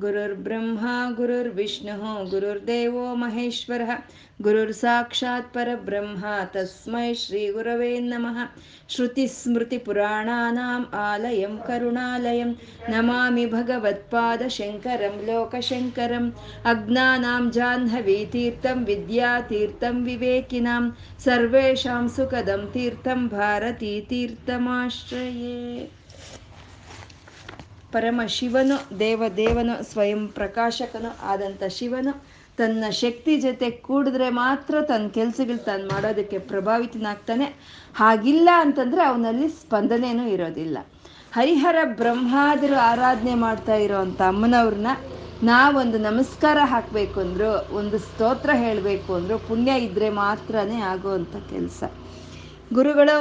गुरुर्ब्रह्मा गुरुर्विष्णुः गुरुर्देवो महेश्वरः गुरुर्साक्षात् परब्रह्मा तस्मै श्रीगुरवे नमः श्रुतिस्मृतिपुराणानाम् आलयं करुणालयं नमामि भगवत्पादशङ्करं लोकशङ्करम् अज्ञानां जाह्नवीतीर्थं विद्यातीर्थं विवेकिनां सर्वेषां सुखदं तीर्थं भारतीतीर्थमाश्रये ಪರಮ ಶಿವನು, ದೇವದೇವನು, ಸ್ವಯಂ ಪ್ರಕಾಶಕನು ಆದಂಥ ಶಿವನು. ತನ್ನ ಶಕ್ತಿ ಜೊತೆ ಕೂಡಿದ್ರೆ ಮಾತ್ರ ತನ್ನ ಕೆಲಸಗಳು ತಾನು ಮಾಡೋದಕ್ಕೆ ಪ್ರಭಾವಿತನಾಗ್ತಾನೆ. ಹಾಗಿಲ್ಲ ಅಂತಂದರೆ ಅವನಲ್ಲಿ ಸ್ಪಂದನೇನೂ ಇರೋದಿಲ್ಲ. ಹರಿಹರ ಬ್ರಹ್ಮಾದರು ಆರಾಧನೆ ಮಾಡ್ತಾ ಇರೋವಂಥ ಅಮ್ಮನವ್ರನ್ನ ನಾವೊಂದು ನಮಸ್ಕಾರ ಹಾಕಬೇಕು ಅಂದ್ರು, ಒಂದು ಸ್ತೋತ್ರ ಹೇಳಬೇಕು ಅಂದರು, ಪುಣ್ಯ ಇದ್ದರೆ ಮಾತ್ರನೇ ಆಗುವಂಥ ಕೆಲಸ. ಗುರುಗಳು,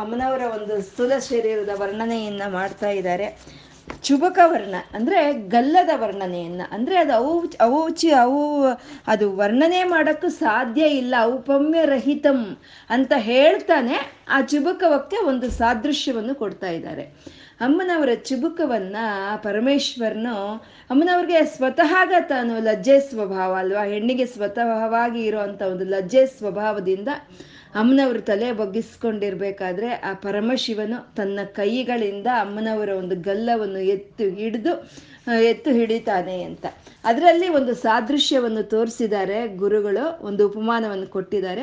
ಅಮ್ಮನವರ ಒಂದು ಸ್ಥೂಲ ಶರೀರದ ವರ್ಣನೆಯನ್ನು ಮಾಡ್ತಾ ಇದ್ದಾರೆ. ಚುಬಕ ವರ್ಣ ಅಂದ್ರೆ ಗಲ್ಲದ ವರ್ಣನೆಯನ್ನ. ಅಂದ್ರೆ ಅದು ಅವು ಅವೌಚಿ ಅವು ಅದು ವರ್ಣನೆ ಮಾಡೋಕ್ಕೂ ಸಾಧ್ಯ ಇಲ್ಲ. ಔಪಮ್ಯ ರಹಿತಂ ಅಂತ ಹೇಳ್ತಾನೆ ಆ ಚುಬಕವಕ್ಕೆ ಒಂದು ಸಾದೃಶ್ಯವನ್ನು ಕೊಡ್ತಾ ಇದ್ದಾರೆ. ಅಮ್ಮನವರ ಚುಬುಕವನ್ನ ಪರಮೇಶ್ವರನು, ಅಮ್ಮನವ್ರಿಗೆ ಸ್ವತಃಗ ತಾನು ಲಜ್ಜೆ ಸ್ವಭಾವ ಅಲ್ವಾ? ಹೆಣ್ಣಿಗೆ ಸ್ವತಃವಾಗಿ ಇರುವಂತ ಒಂದು ಲಜ್ಜೆ ಸ್ವಭಾವದಿಂದ ಅಮ್ಮನವ್ರ ತಲೆ ಬಗ್ಗಿಸ್ಕೊಂಡಿರ್ಬೇಕಾದ್ರೆ ಆ ಪರಮಶಿವನು ತನ್ನ ಕೈಗಳಿಂದ ಅಮ್ಮನವರ ಒಂದು ಗಲ್ಲವನ್ನು ಎತ್ತು ಹಿಡಿದು ಎತ್ತು ಹಿಡಿತಾನೆ ಅಂತ. ಅದರಲ್ಲಿ ಒಂದು ಸಾದೃಶ್ಯವನ್ನು ತೋರಿಸಿದ್ದಾರೆ ಗುರುಗಳು, ಒಂದು ಉಪಮಾನವನ್ನು ಕೊಟ್ಟಿದ್ದಾರೆ.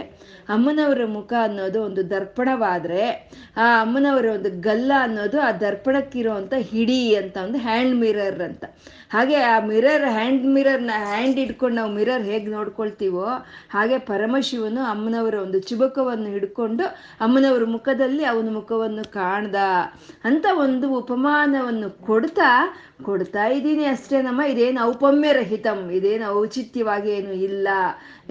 ಅಮ್ಮನವರ ಮುಖ ಅನ್ನೋದು ಒಂದು ದರ್ಪಣವಾದರೆ, ಆ ಅಮ್ಮನವರ ಒಂದು ಗಲ್ಲ ಅನ್ನೋದು ಆ ದರ್ಪಣಕ್ಕಿರೋ ಅಂತ ಹಿಡಿ ಅಂತ, ಒಂದು ಹ್ಯಾಂಡ್ ಮಿರರ್ ಅಂತ. ಹಾಗೆ ಆ ಮಿರರ್ ಹ್ಯಾಂಡ್ ಮಿರರ್ನ ಹ್ಯಾಂಡ್ ಹಿಡ್ಕೊಂಡು ನಾವು ಮಿರರ್ ಹೇಗೆ ನೋಡ್ಕೊಳ್ತೀವೋ, ಹಾಗೆ ಪರಮಶಿವನು ಅಮ್ಮನವರ ಒಂದು ಚುಬಕವನ್ನು ಹಿಡ್ಕೊಂಡು ಅಮ್ಮನವರ ಮುಖದಲ್ಲಿ ಅವನ ಮುಖವನ್ನು ಕಾಣ್ದ ಅಂತ ಒಂದು ಉಪಮಾನವನ್ನು ಕೊಡ್ತಾ ಕೊಡ್ತಾ ಇದ್ದೀನಿ ಅಷ್ಟೇನಮ್ಮ ಇದೇನು ಔಪಮ್ಯ ರಹಿತಂ ಇದೇನು ಔಚಿತ್ಯವಾಗಿ ಏನು ಇಲ್ಲ.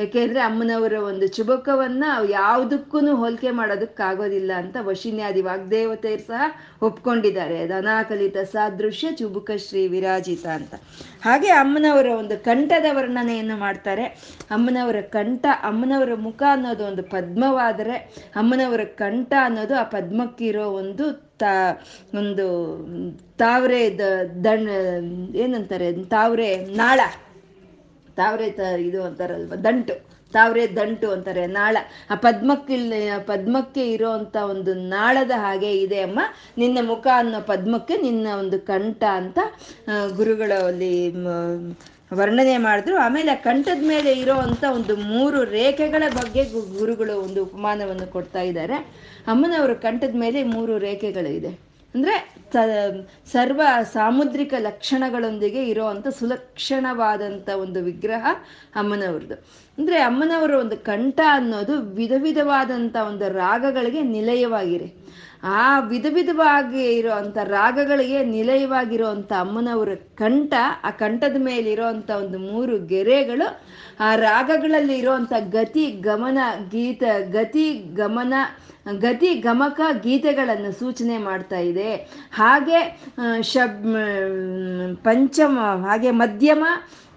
ಯಾಕೆಂದ್ರೆ ಅಮ್ಮನವರ ಒಂದು ಚುಬಕವನ್ನ ಯಾವುದಕ್ಕೂ ಹೋಲಿಕೆ ಮಾಡೋದಕ್ಕಾಗೋದಿಲ್ಲ ಅಂತ ವಶಿನ್ಯಾದಿ ವಾಗ್ದೇವತೆ ಸಹ ಒಪ್ಕೊಂಡಿದ್ದಾರೆ. ಧನಾಕಲಿತ ಸಾದೃಶ್ಯ, ಚುಬುಕ ಶ್ರೀ ವಿರಾಜಿತ ಅಂತ. ಹಾಗೆ ಅಮ್ಮನವರ ಒಂದು ಕಂಠದ ವರ್ಣನೆಯನ್ನು ಮಾಡ್ತಾರೆ. ಅಮ್ಮನವರ ಕಂಠ, ಅಮ್ಮನವರ ಮುಖ ಅನ್ನೋದು ಒಂದು ಪದ್ಮವಾದರೆ ಅಮ್ಮನವರ ಕಂಠ ಅನ್ನೋದು ಆ ಪದ್ಮಕ್ಕಿರೋ ಒಂದು ತಾ, ಒಂದು ತಾವರೆ ದಣ, ಏನಂತಾರೆ, ತಾವರೆ ನಾಳ. ತಾವರೆ ತ ಇದು ಅಂತಾರಲ್ವ, ದಂಟು. ತಾವ್ರೆ ದಂಟು ಅಂತಾರೆ, ನಾಳ. ಆ ಪದ್ಮಕ್ಕಿಲ್ ಪದ್ಮಕ್ಕೆ ಇರೋ ಅಂತ ಒಂದು ನಾಳದ ಹಾಗೆ ಇದೆ ಅಮ್ಮ. ನಿನ್ನ ಮುಖ ಅನ್ನೋ ಪದ್ಮಕ್ಕೆ ನಿನ್ನ ಒಂದು ಕಂಠ ಅಂತ ಗುರುಗಳು ಅಲ್ಲಿ ವರ್ಣನೆ ಮಾಡಿದ್ರು. ಆಮೇಲೆ ಆ ಕಂಠದ ಮೇಲೆ ಇರೋ ಅಂತ ಒಂದು ಮೂರು ರೇಖೆಗಳ ಬಗ್ಗೆ ಗುರುಗಳು ಒಂದು ಉಪಮಾನವನ್ನು ಕೊಡ್ತಾ ಇದ್ದಾರೆ. ಅಮ್ಮನವರು ಕಂಠದ ಮೇಲೆ ಮೂರು ರೇಖೆಗಳು ಇದೆ ಅಂದ್ರೆ ಸರ್ವ ಸಾಮುದ್ರಿಕ ಲಕ್ಷಣಗಳೊಂದಿಗೆ ಇರೋವಂಥ ಸುಲಕ್ಷಣವಾದಂತ ಒಂದು ವಿಗ್ರಹ ಅಮ್ಮನವ್ರದ್ದು. ಅಂದ್ರೆ ಅಮ್ಮನವರ ಒಂದು ಕಂಠ ಅನ್ನೋದು ವಿಧ ವಿಧವಾದಂಥ ಒಂದು ರಾಗಗಳಿಗೆ ನಿಲಯವಾಗಿರೆ ಆ ವಿಧ ವಿಧವಾಗಿ ಇರೋವಂಥ ರಾಗಗಳಿಗೆ ನಿಲಯವಾಗಿರುವಂಥ ಅಮ್ಮನವರ ಕಂಠ, ಆ ಕಂಠದ ಮೇಲೆ ಇರೋವಂಥ ಒಂದು ಮೂರು ಗೆರೆಗಳು, ಆ ರಾಗಗಳಲ್ಲಿ ಇರೋವಂಥ ಗತಿ, ಗಮನ, ಗೀತ, ಗತಿ, ಗಮನ, ಗತಿ, ಗಮಕ ಗೀತೆಗಳನ್ನು ಸೂಚನೆ ಮಾಡ್ತಾ ಇದೆ. ಹಾಗೆ ಶಬ್ ಪಂಚಮ, ಹಾಗೆ ಮಧ್ಯಮ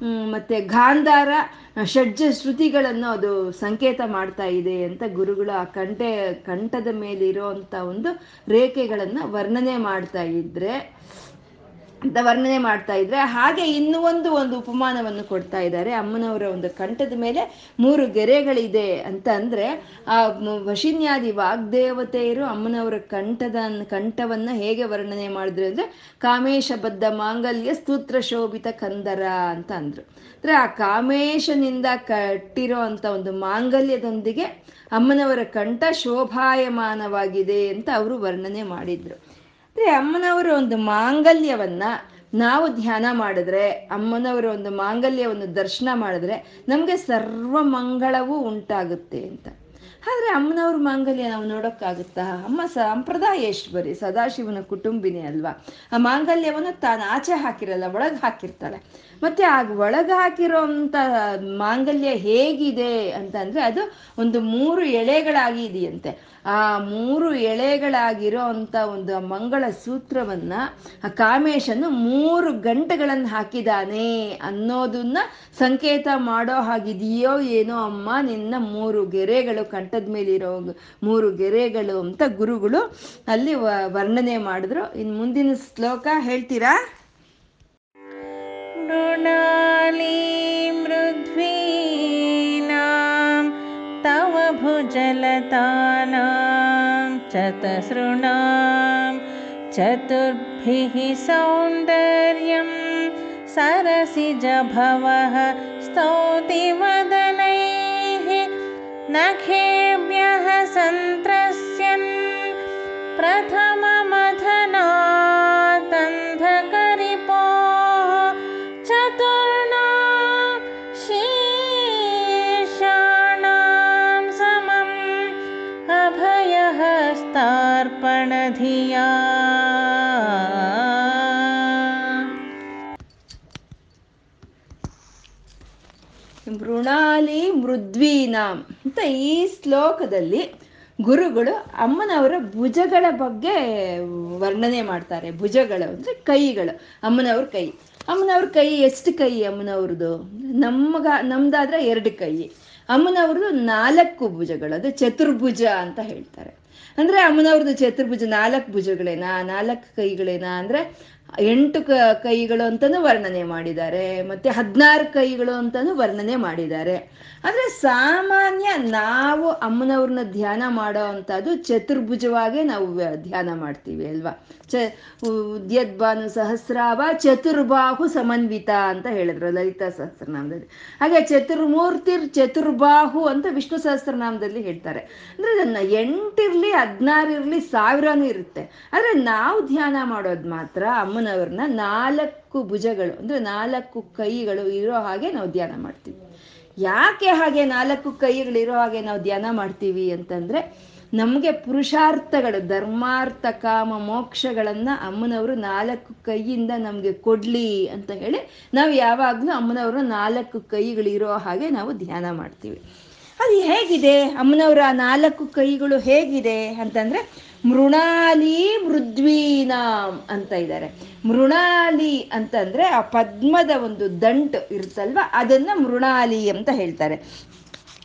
ಮತ್ತೆ ಗಾಂಧಾರ ಷಡ್ಜ ಶ್ರುತಿಗಳನ್ನು ಅದು ಸಂಕೇತ ಮಾಡ್ತಾ ಇದೆ ಅಂತ ಗುರುಗಳು ಆ ಕಂಠೆ, ಕಂಠದ ಮೇಲೆ ಇರೋವಂಥ ಒಂದು ರೇಖೆಗಳನ್ನು ವರ್ಣನೆ ಮಾಡ್ತಾ ಇದ್ರೆ ಅಂತ ವರ್ಣನೆ ಮಾಡ್ತಾ ಇದ್ರೆ, ಹಾಗೆ ಇನ್ನೂ ಒಂದು ಒಂದು ಉಪಮಾನವನ್ನು ಕೊಡ್ತಾ ಇದ್ದಾರೆ. ಅಮ್ಮನವರ ಒಂದು ಕಂಠದ ಮೇಲೆ ಮೂರು ಗೆರೆಗಳಿದೆ ಅಂತ ಅಂದ್ರೆ ಆ ವಶಿನ್ಯಾದಿ ವಾಗ್ದೇವತೆಯರು ಅಮ್ಮನವರ ಕಂಠದ, ಕಂಠವನ್ನ ಹೇಗೆ ವರ್ಣನೆ ಮಾಡಿದ್ರು ಅಂದ್ರೆ ಕಾಮೇಶಬದ್ಧ ಮಾಂಗಲ್ಯ ಸ್ತೂತ್ರ ಶೋಭಿತ ಕಂದರ ಅಂತ ಅಂದ್ರು. ಅಂದ್ರೆ ಆ ಕಾಮೇಶನಿಂದ ಕಟ್ಟಿರೋ ಅಂತ ಒಂದು ಮಾಂಗಲ್ಯದೊಂದಿಗೆ ಅಮ್ಮನವರ ಕಂಠ ಶೋಭಾಯಮಾನವಾಗಿದೆ ಅಂತ ಅವರು ವರ್ಣನೆ ಮಾಡಿದ್ರು. ಅಂದ್ರೆ ಅಮ್ಮನವರ ಒಂದು ಮಾಂಗಲ್ಯವನ್ನ ನಾವು ಧ್ಯಾನ ಮಾಡಿದ್ರೆ, ಅಮ್ಮನವರ ಒಂದು ಮಾಂಗಲ್ಯವನ್ನು ದರ್ಶನ ಮಾಡಿದ್ರೆ ನಮಗೆ ಸರ್ವ ಮಂಗಳವೂ ಉಂಟಾಗುತ್ತೆ ಅಂತ. ಆದರೆ ಅಮ್ಮನವ್ರ ಮಾಂಗಲ್ಯ ನಾವು ನೋಡೋಕ್ಕಾಗುತ್ತಾ? ಅಮ್ಮ ಸಂಪ್ರದಾಯೇಶ್ವರಿ ಸದಾಶಿವನ ಕುಟುಂಬಿನಿ ಅಲ್ವಾ? ಆ ಮಾಂಗಲ್ಯವನ್ನು ತಾನು ಆಚೆ ಹಾಕಿರಲ್ಲ, ಒಳಗೆ ಹಾಕಿರ್ತಾಳೆ. ಮತ್ತೆ ಆ ಒಳಗೆ ಹಾಕಿರೋ ಅಂತ ಮಾಂಗಲ್ಯ ಹೇಗಿದೆ ಅಂತಂದ್ರೆ ಅದು ಒಂದು ಮೂರು ಎಳೆಗಳಾಗಿ ಇದೆಯಂತೆ ಆ ಮೂರು ಎಳೆಗಳಾಗಿರೋ ಅಂತ ಒಂದು ಮಂಗಳ ಸೂತ್ರವನ್ನ ಕಾಮೇಶನು ಮೂರು ಗಂಟೆಗಳನ್ನು ಹಾಕಿದಾನೆ ಅನ್ನೋದನ್ನ ಸಂಕೇತ ಮಾಡೋ ಹಾಗಿದೆಯೋ ಏನೋ ಅಮ್ಮ ನಿನ್ನ ಮೂರು ಗೆರೆಗಳು ಕಂಠದ ಮೇಲಿರೋ ಮೂರು ಗೆರೆಗಳು ಅಂತ ಗುರುಗಳು ಅಲ್ಲಿ ವರ್ಣನೆ ಮಾಡಿದ್ರು. ಇನ್ನು ಮುಂದಿನ ಶ್ಲೋಕ ಹೇಳ್ತೀರಾ? मृद्वीनां तव भुजलतानां चतसृणां चतुर्भिः सौन्दर्यं सरसिजभवः स्तौतिवदनैः नखेभ्यः सन्त्रस्यन् प्रथममथनातन्धकरिपोः ಮೃಣಾಲಿ ಮೃದ್ವೀನಾಂ ಅಂತ ಈ ಶ್ಲೋಕದಲ್ಲಿ ಗುರುಗಳು ಅಮ್ಮನವರ ಭುಜಗಳ ಬಗ್ಗೆ ವರ್ಣನೆ ಮಾಡ್ತಾರೆ. ಭುಜಗಳು ಅಂದರೆ ಕೈಗಳು, ಅಮ್ಮನವ್ರ ಕೈ. ಅಮ್ಮನವ್ರ ಕೈ ಎಷ್ಟು ಕೈ ಅಮ್ಮನವ್ರದ್ದು ನಮ್ಗ, ನಮ್ದಾದ್ರೆ ಎರಡು ಕೈ. ಅಮ್ಮನವ್ರದ್ದು ನಾಲ್ಕು ಭುಜಗಳು, ಅದು ಚತುರ್ಭುಜ ಅಂತ ಹೇಳ್ತಾರೆ. ಅಂದ್ರೆ ಅಮ್ಮನವ್ರದ್ದು ಚತುರ್ಭುಜ ನಾಲ್ಕು ಭುಜಗಳೇನಾ? ನಾಲ್ಕು ಕೈಗಳೇನಾ? ಅಂದ್ರೆ ಎಂಟು ಕ ಕೈಗಳು ಅಂತಾನು ವರ್ಣನೆ ಮಾಡಿದ್ದಾರೆ, ಮತ್ತೆ ಹದಿನಾರು ಕೈಗಳು ಅಂತಾನು ವರ್ಣನೆ ಮಾಡಿದ್ದಾರೆ. ಆದರೆ ಸಾಮಾನ್ಯ ನಾವು ಅಮ್ಮನವ್ರನ್ನ ಧ್ಯಾನ ಮಾಡೋ ಅಂಥದ್ದು ಚತುರ್ಭುಜವಾಗೇ ನಾವು ಧ್ಯಾನ ಮಾಡ್ತೀವಿ ಅಲ್ವಾ? ಚ ಉದ್ಯದ್ಭಾನು ಸಹಸ್ರಾವ ಚತುರ್ಬಾಹು ಸಮನ್ವಿತ ಅಂತ ಹೇಳಿದ್ರು ಲಲಿತಾ ಸಹಸ್ರನಾಮದಲ್ಲಿ. ಹಾಗೆ ಚತುರ್ಮೂರ್ತಿರ್ ಚತುರ್ಬಾಹು ಅಂತ ವಿಷ್ಣು ಸಹಸ್ರನಾಮದಲ್ಲಿ ಹೇಳ್ತಾರೆ. ಅಂದ್ರೆ ನನ್ನ ಎಂಟಿರ್ಲಿ ಹದಿನಾರು ಇರ್ಲಿ ಸಾವಿರನೂ ಇರುತ್ತೆ. ಆದ್ರೆ ನಾವು ಧ್ಯಾನ ಮಾಡೋದು ಮಾತ್ರ ಅಮ್ಮನವ್ರನ್ನ ನಾಲ್ಕು ಭುಜಗಳು, ಅಂದ್ರೆ ನಾಲ್ಕು ಕೈಗಳು ಇರೋ ಹಾಗೆ ನಾವು ಧ್ಯಾನ ಮಾಡ್ತೀವಿ. ಯಾಕೆ ಹಾಗೆ ನಾಲ್ಕು ಕೈಗಳು ಇರೋ ಹಾಗೆ ನಾವು ಧ್ಯಾನ ಮಾಡ್ತೀವಿ ಅಂತಂದ್ರೆ, ನಮಗೆ ಪುರುಷಾರ್ಥಗಳು, ಧರ್ಮಾರ್ಥ, ಕಾಮ, ಮೋಕ್ಷಗಳನ್ನ ಅಮ್ಮನವರು ನಾಲ್ಕು ಕೈಯಿಂದ ನಮಗೆ ಕೊಡ್ಲಿ ಅಂತ ಹೇಳಿ ನಾವು ಯಾವಾಗಲೂ ಅಮ್ಮನವರು ನಾಲ್ಕು ಕೈಗಳಿರೋ ಹಾಗೆ ನಾವು ಧ್ಯಾನ ಮಾಡ್ತೀವಿ. ಅದು ಹೇಗಿದೆ? ಅಮ್ಮನವರ ನಾಲ್ಕು ಕೈಗಳು ಹೇಗಿದೆ ಅಂತಂದ್ರೆ ಮೃಣಾಲಿ ಮೃದ್ವೀನಾಂ ಅಂತ ಇದ್ದಾರೆ ಮೃಣಾಲಿ ಅಂತಂದ್ರೆ ಆ ಪದ್ಮದ ಒಂದು ದಂಟು ಇರುತ್ತಲ್ವ? ಅದನ್ನ ಮೃಣಾಲಿ ಅಂತ ಹೇಳ್ತಾರೆ.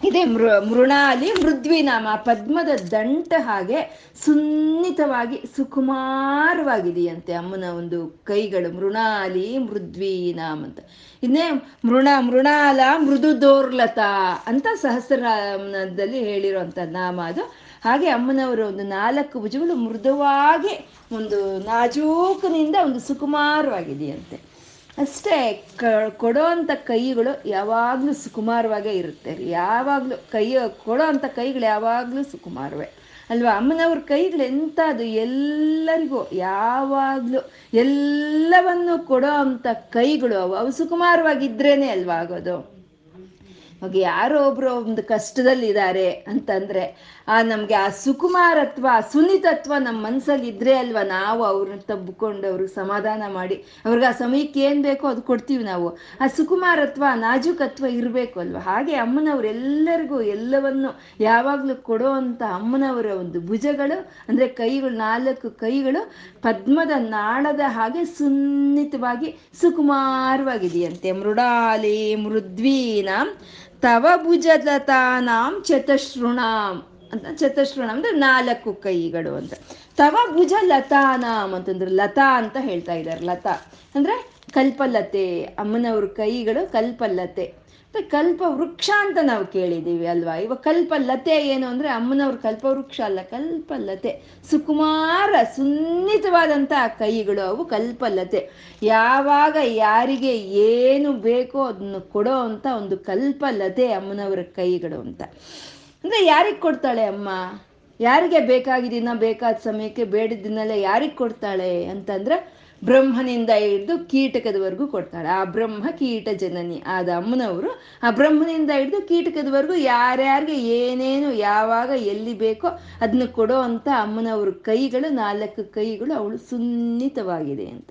ಇದೇ ಮೃ, ಮೃಣಾಲಿ ಮೃದ್ವಿನಾಮ ಪದ್ಮದ ದಂಟ ಹಾಗೆ ಸುನ್ನಿತವಾಗಿ, ಸುಕುಮಾರವಾಗಿದೆಯಂತೆ ಅಮ್ಮನ ಒಂದು ಕೈಗಳು. ಮೃಣಾಲಿ ಮೃದ್ವಿನಾಮ್ ಅಂತ. ಇನ್ನೇ ಮೃಣ, ಮೃಣಾಲ ಮೃದು ದೋರ್ಲತಾ ಅಂತ ಸಹಸ್ರದಲ್ಲಿ ಹೇಳಿರುವಂಥ ನಾಮ ಅದು. ಹಾಗೆ ಅಮ್ಮನವರ ಒಂದು ನಾಲ್ಕು ಭುಜಗಳು ಮೃದುವಾಗಿ ಒಂದು ನಾಜೂಕಿನಿಂದ ಒಂದು ಸುಕುಮಾರವಾಗಿದೆಯಂತೆ. ಅಷ್ಟೇ ಕ ಕೊಡೋ ಅಂಥ ಕೈಗಳು ಯಾವಾಗಲೂ ಸುಕುಮಾರವಾಗೇ ಇರುತ್ತೆ. ಯಾವಾಗಲೂ ಕೈ ಕೊಡೋ ಅಂಥ ಕೈಗಳು ಯಾವಾಗಲೂ ಸುಕುಮಾರವೇ. ಅಲ್ವಾ? ಅಮ್ಮನವ್ರ ಕೈಗಳು ಎಂಥದ್ದು ಎಲ್ಲರಿಗೂ ಯಾವಾಗಲೂ ಎಲ್ಲವನ್ನು ಕೊಡೋ ಅಂಥ ಕೈಗಳು ಅವು ಅವು ಸುಕುಮಾರವಾಗಿದ್ರೇನೆ ಅಲ್ವಾ ಆಗೋದು? ಯಾರೋ ಒಬ್ರು ಒಂದು ಕಷ್ಟದಲ್ಲಿದ್ದಾರೆ ಅಂತಂದ್ರೆ ಆ, ನಮ್ಗೆ ಆ ಸುಕುಮಾರತ್ವ ಸುನ್ನಿತತ್ವ ನಮ್ಮ ಮನ್ಸಲ್ಲಿ ಇದ್ರೆ ಅಲ್ವಾ ನಾವು ಅವ್ರನ್ನ ತಬ್ಬಿಕೊಂಡು ಅವ್ರಿಗೆ ಸಮಾಧಾನ ಮಾಡಿ, ಅವ್ರಿಗೆ ಆ ಸಮಯಕ್ಕೆ ಏನ್ ಬೇಕೋ ಅದು ಕೊಡ್ತೀವಿ ನಾವು. ಆ ಸುಕುಮಾರತ್ವ ನಾಜುಕತ್ವ ಇರಬೇಕು ಅಲ್ವಾ? ಹಾಗೆ ಅಮ್ಮನವರೆಲ್ಲರಿಗೂ ಎಲ್ಲವನ್ನು ಯಾವಾಗ್ಲೂ ಕೊಡೋ ಅಂತ ಅಮ್ಮನವರ ಒಂದು ಭುಜಗಳು, ಅಂದ್ರೆ ಕೈಗಳು, ನಾಲ್ಕು ಕೈಗಳು ಪದ್ಮದ ನಾಳದ ಹಾಗೆ ಸುನ್ನಿತವಾಗಿ ಸುಕುಮಾರವಾಗಿದೆಯಂತೆ. ಮೃಡಾಲಿ ಮೃದ್ವೀನಾಂ ತವ ಭುಜಲತಾನಾಂ ಚತಶ್ರುಣಾಂ ಅಂತ ಚತುಶ್ರವಣ ಅಂದ್ರೆ ನಾಲ್ಕು ಕೈಗಳು ಅಂತ. ತವ ಭುಜ ಲತಾನಾಮ್ ಅಂತಂದ್ರೆ ಲತಾ ಅಂತ ಹೇಳ್ತಾ ಇದ್ದಾರೆ. ಲತಾ ಅಂದ್ರೆ ಕಲ್ಪಲತೆ, ಅಮ್ಮನವ್ರ ಕೈಗಳು ಕಲ್ಪಲತೆ. ಕಲ್ಪ ವೃಕ್ಷ ಅಂತ ನಾವು ಕೇಳಿದ್ದೀವಿ ಅಲ್ವಾ? ಇವಾಗ ಕಲ್ಪಲತೆ ಏನು ಅಂದ್ರೆ ಅಮ್ಮನವ್ರ ಕಲ್ಪವೃಕ್ಷ ಅಲ್ಲ, ಕಲ್ಪಲತೆ. ಸುಕುಮಾರ ಸುನ್ನಿತವಾದಂಥ ಕೈಗಳು ಅವು ಕಲ್ಪಲತೆ. ಯಾವಾಗ ಯಾರಿಗೆ ಏನು ಬೇಕೋ ಅದನ್ನು ಕೊಡೋ ಅಂತ ಒಂದು ಕಲ್ಪಲತೆ ಅಮ್ಮನವರ ಕೈಗಳು ಅಂತ. ಅಂದ್ರೆ ಯಾರಿಗೆ ಕೊಡ್ತಾಳೆ ಅಮ್ಮ? ಯಾರಿಗೆ ಬೇಕಾಗಿದ್ದೀನ ಬೇಕಾದ ಸಮಯಕ್ಕೆ ಬೇಡಿದ್ದನ್ನೆಲ್ಲ ಯಾರಿಗೆ ಕೊಡ್ತಾಳೆ ಅಂತಂದ್ರೆ ಬ್ರಹ್ಮನಿಂದ ಹಿಡಿದು ಕೀಟಕದವರೆಗೂ ಕೊಡ್ತಾಳೆ. ಆ ಬ್ರಹ್ಮ ಕೀಟ ಜನನಿ ಆದ ಅಮ್ಮನವರು ಆ ಬ್ರಹ್ಮನಿಂದ ಹಿಡಿದು ಕೀಟಕದವರೆಗೂ ಯಾರ್ಯಾರಿಗೆ ಏನೇನು ಯಾವಾಗ ಎಲ್ಲಿ ಬೇಕೋ ಅದನ್ನ ಕೊಡೋ ಅಂತ ಅಮ್ಮನವ್ರ ಕೈಗಳು, ನಾಲ್ಕು ಕೈಗಳು ಅವಳು ಸುನ್ನಿತವಾಗಿದೆ ಅಂತ.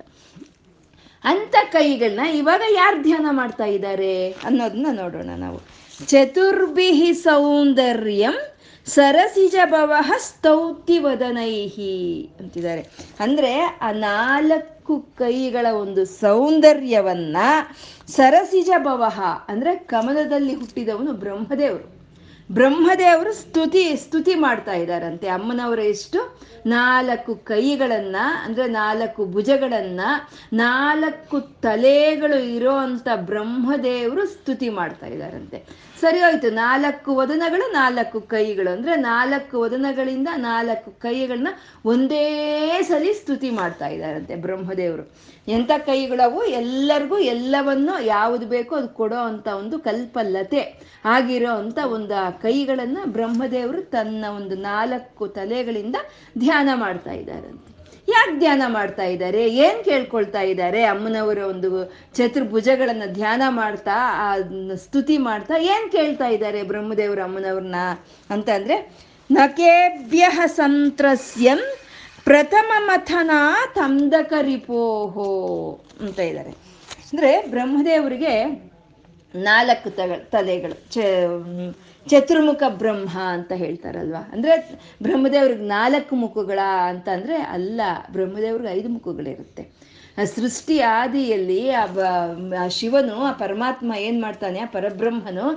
ಅಂತ ಕೈಗಳನ್ನ ಇವಾಗ ಯಾರು ಧ್ಯಾನ ಮಾಡ್ತಾ ಇದ್ದಾರೆ ಅನ್ನೋದನ್ನ ನೋಡೋಣ ನಾವು. ಚತುರ್ಭಿಹಿ ಸೌಂದರ್ಯಂ ಸರಸಿಜ ಭವ ಸ್ತೌತಿ ವದನೈಹಿ ಅಂತಿದ್ದಾರೆ. ಅಂದ್ರೆ ಆ ನಾಲ್ಕು ಕೈಗಳ ಒಂದು ಸೌಂದರ್ಯವನ್ನ ಸರಸಿಜ ಭವ ಅಂದ್ರೆ ಕಮಲದಲ್ಲಿ ಹುಟ್ಟಿದವನು ಬ್ರಹ್ಮದೇವರು. ಬ್ರಹ್ಮದೇವರು ಸ್ತುತಿ ಸ್ತುತಿ ಮಾಡ್ತಾ ಇದ್ದಾರಂತೆ. ಅಮ್ಮನವರ ಎಷ್ಟು ನಾಲ್ಕು ಕೈಗಳನ್ನ, ಅಂದ್ರೆ ನಾಲ್ಕು ಭುಜಗಳನ್ನ, ನಾಲ್ಕು ತಲೆಗಳು ಇರೋ ಅಂತ ಬ್ರಹ್ಮದೇವರು ಸ್ತುತಿ ಮಾಡ್ತಾ ಇದ್ದಾರಂತೆ. ಸರಿ ಹೋಯ್ತು. ನಾಲ್ಕು ವದನಗಳು, ನಾಲ್ಕು ಕೈಗಳು. ಅಂದ್ರೆ ನಾಲ್ಕು ವದನಗಳಿಂದ ನಾಲ್ಕು ಕೈಗಳನ್ನ ಒಂದೇ ಸರಿ ಸ್ತುತಿ ಮಾಡ್ತಾ ಇದ್ದಾರಂತೆ ಬ್ರಹ್ಮದೇವರು. ಎಂಥ ಕೈಗಳವು? ಎಲ್ಲರಿಗೂ ಎಲ್ಲವನ್ನು ಯಾವುದು ಬೇಕೋ ಅದು ಕೊಡೋ ಅಂತ ಒಂದು ಕಲ್ಪಲತೆ ಆಗಿರೋ ಅಂತ ಒಂದು ಆ ಕೈಗಳನ್ನ ಬ್ರಹ್ಮದೇವರು ತನ್ನ ಒಂದು ನಾಲ್ಕು ತಲೆಗಳಿಂದ ಧ್ಯಾನ ಮಾಡ್ತಾ ಇದ್ದಾರಂತೆ. ಯಾಕೆ ಧ್ಯಾನ ಮಾಡ್ತಾ ಇದ್ದಾರೆ ಏನ್ ಕೇಳ್ಕೊಳ್ತಾ ಇದ್ದಾರೆ ಅಮ್ಮನವರ ಒಂದು ಚತುರ್ಭುಜಗಳನ್ನ ಧ್ಯಾನ ಮಾಡ್ತಾ ಆ ಸ್ತುತಿ ಮಾಡ್ತಾ ಏನ್ ಕೇಳ್ತಾ ಇದ್ದಾರೆ ಬ್ರಹ್ಮದೇವರು ಅಮ್ಮನವ್ರನ್ನ ಅಂತ ಅಂದ್ರೆ ನಕೇಭ್ಯ ಸಂತ್ರಸ್ಯಂ ಪ್ರಥಮ ಮಥನಾ ತಂದಕ ರಿಪೋಹೋ ಅಂತ ಇದ್ದಾರೆ ಅಂದ್ರೆ ಬ್ರಹ್ಮದೇವರಿಗೆ ನಾಲ್ಕು ತಲೆಗಳು, ಚ ಚತುರ್ಮುಖ ಬ್ರಹ್ಮ ಅಂತ ಹೇಳ್ತಾರಲ್ವಾ? ಅಂದ್ರೆ ಬ್ರಹ್ಮದೇವ್ರಿಗೆ ನಾಲ್ಕು ಮುಖಗಳ ಅಂತ ಅಂದ್ರೆ ಅಲ್ಲ ಬ್ರಹ್ಮದೇವ್ರಿಗೆ ಐದು ಮುಖಗಳಿರುತ್ತೆ. ಸೃಷ್ಟಿ ಆದಿಯಲ್ಲಿ ಆ ಶಿವನು, ಆ ಪರಮಾತ್ಮ ಏನು ಮಾಡ್ತಾನೆ, ಆ ಪರಬ್ರಹ್ಮನು,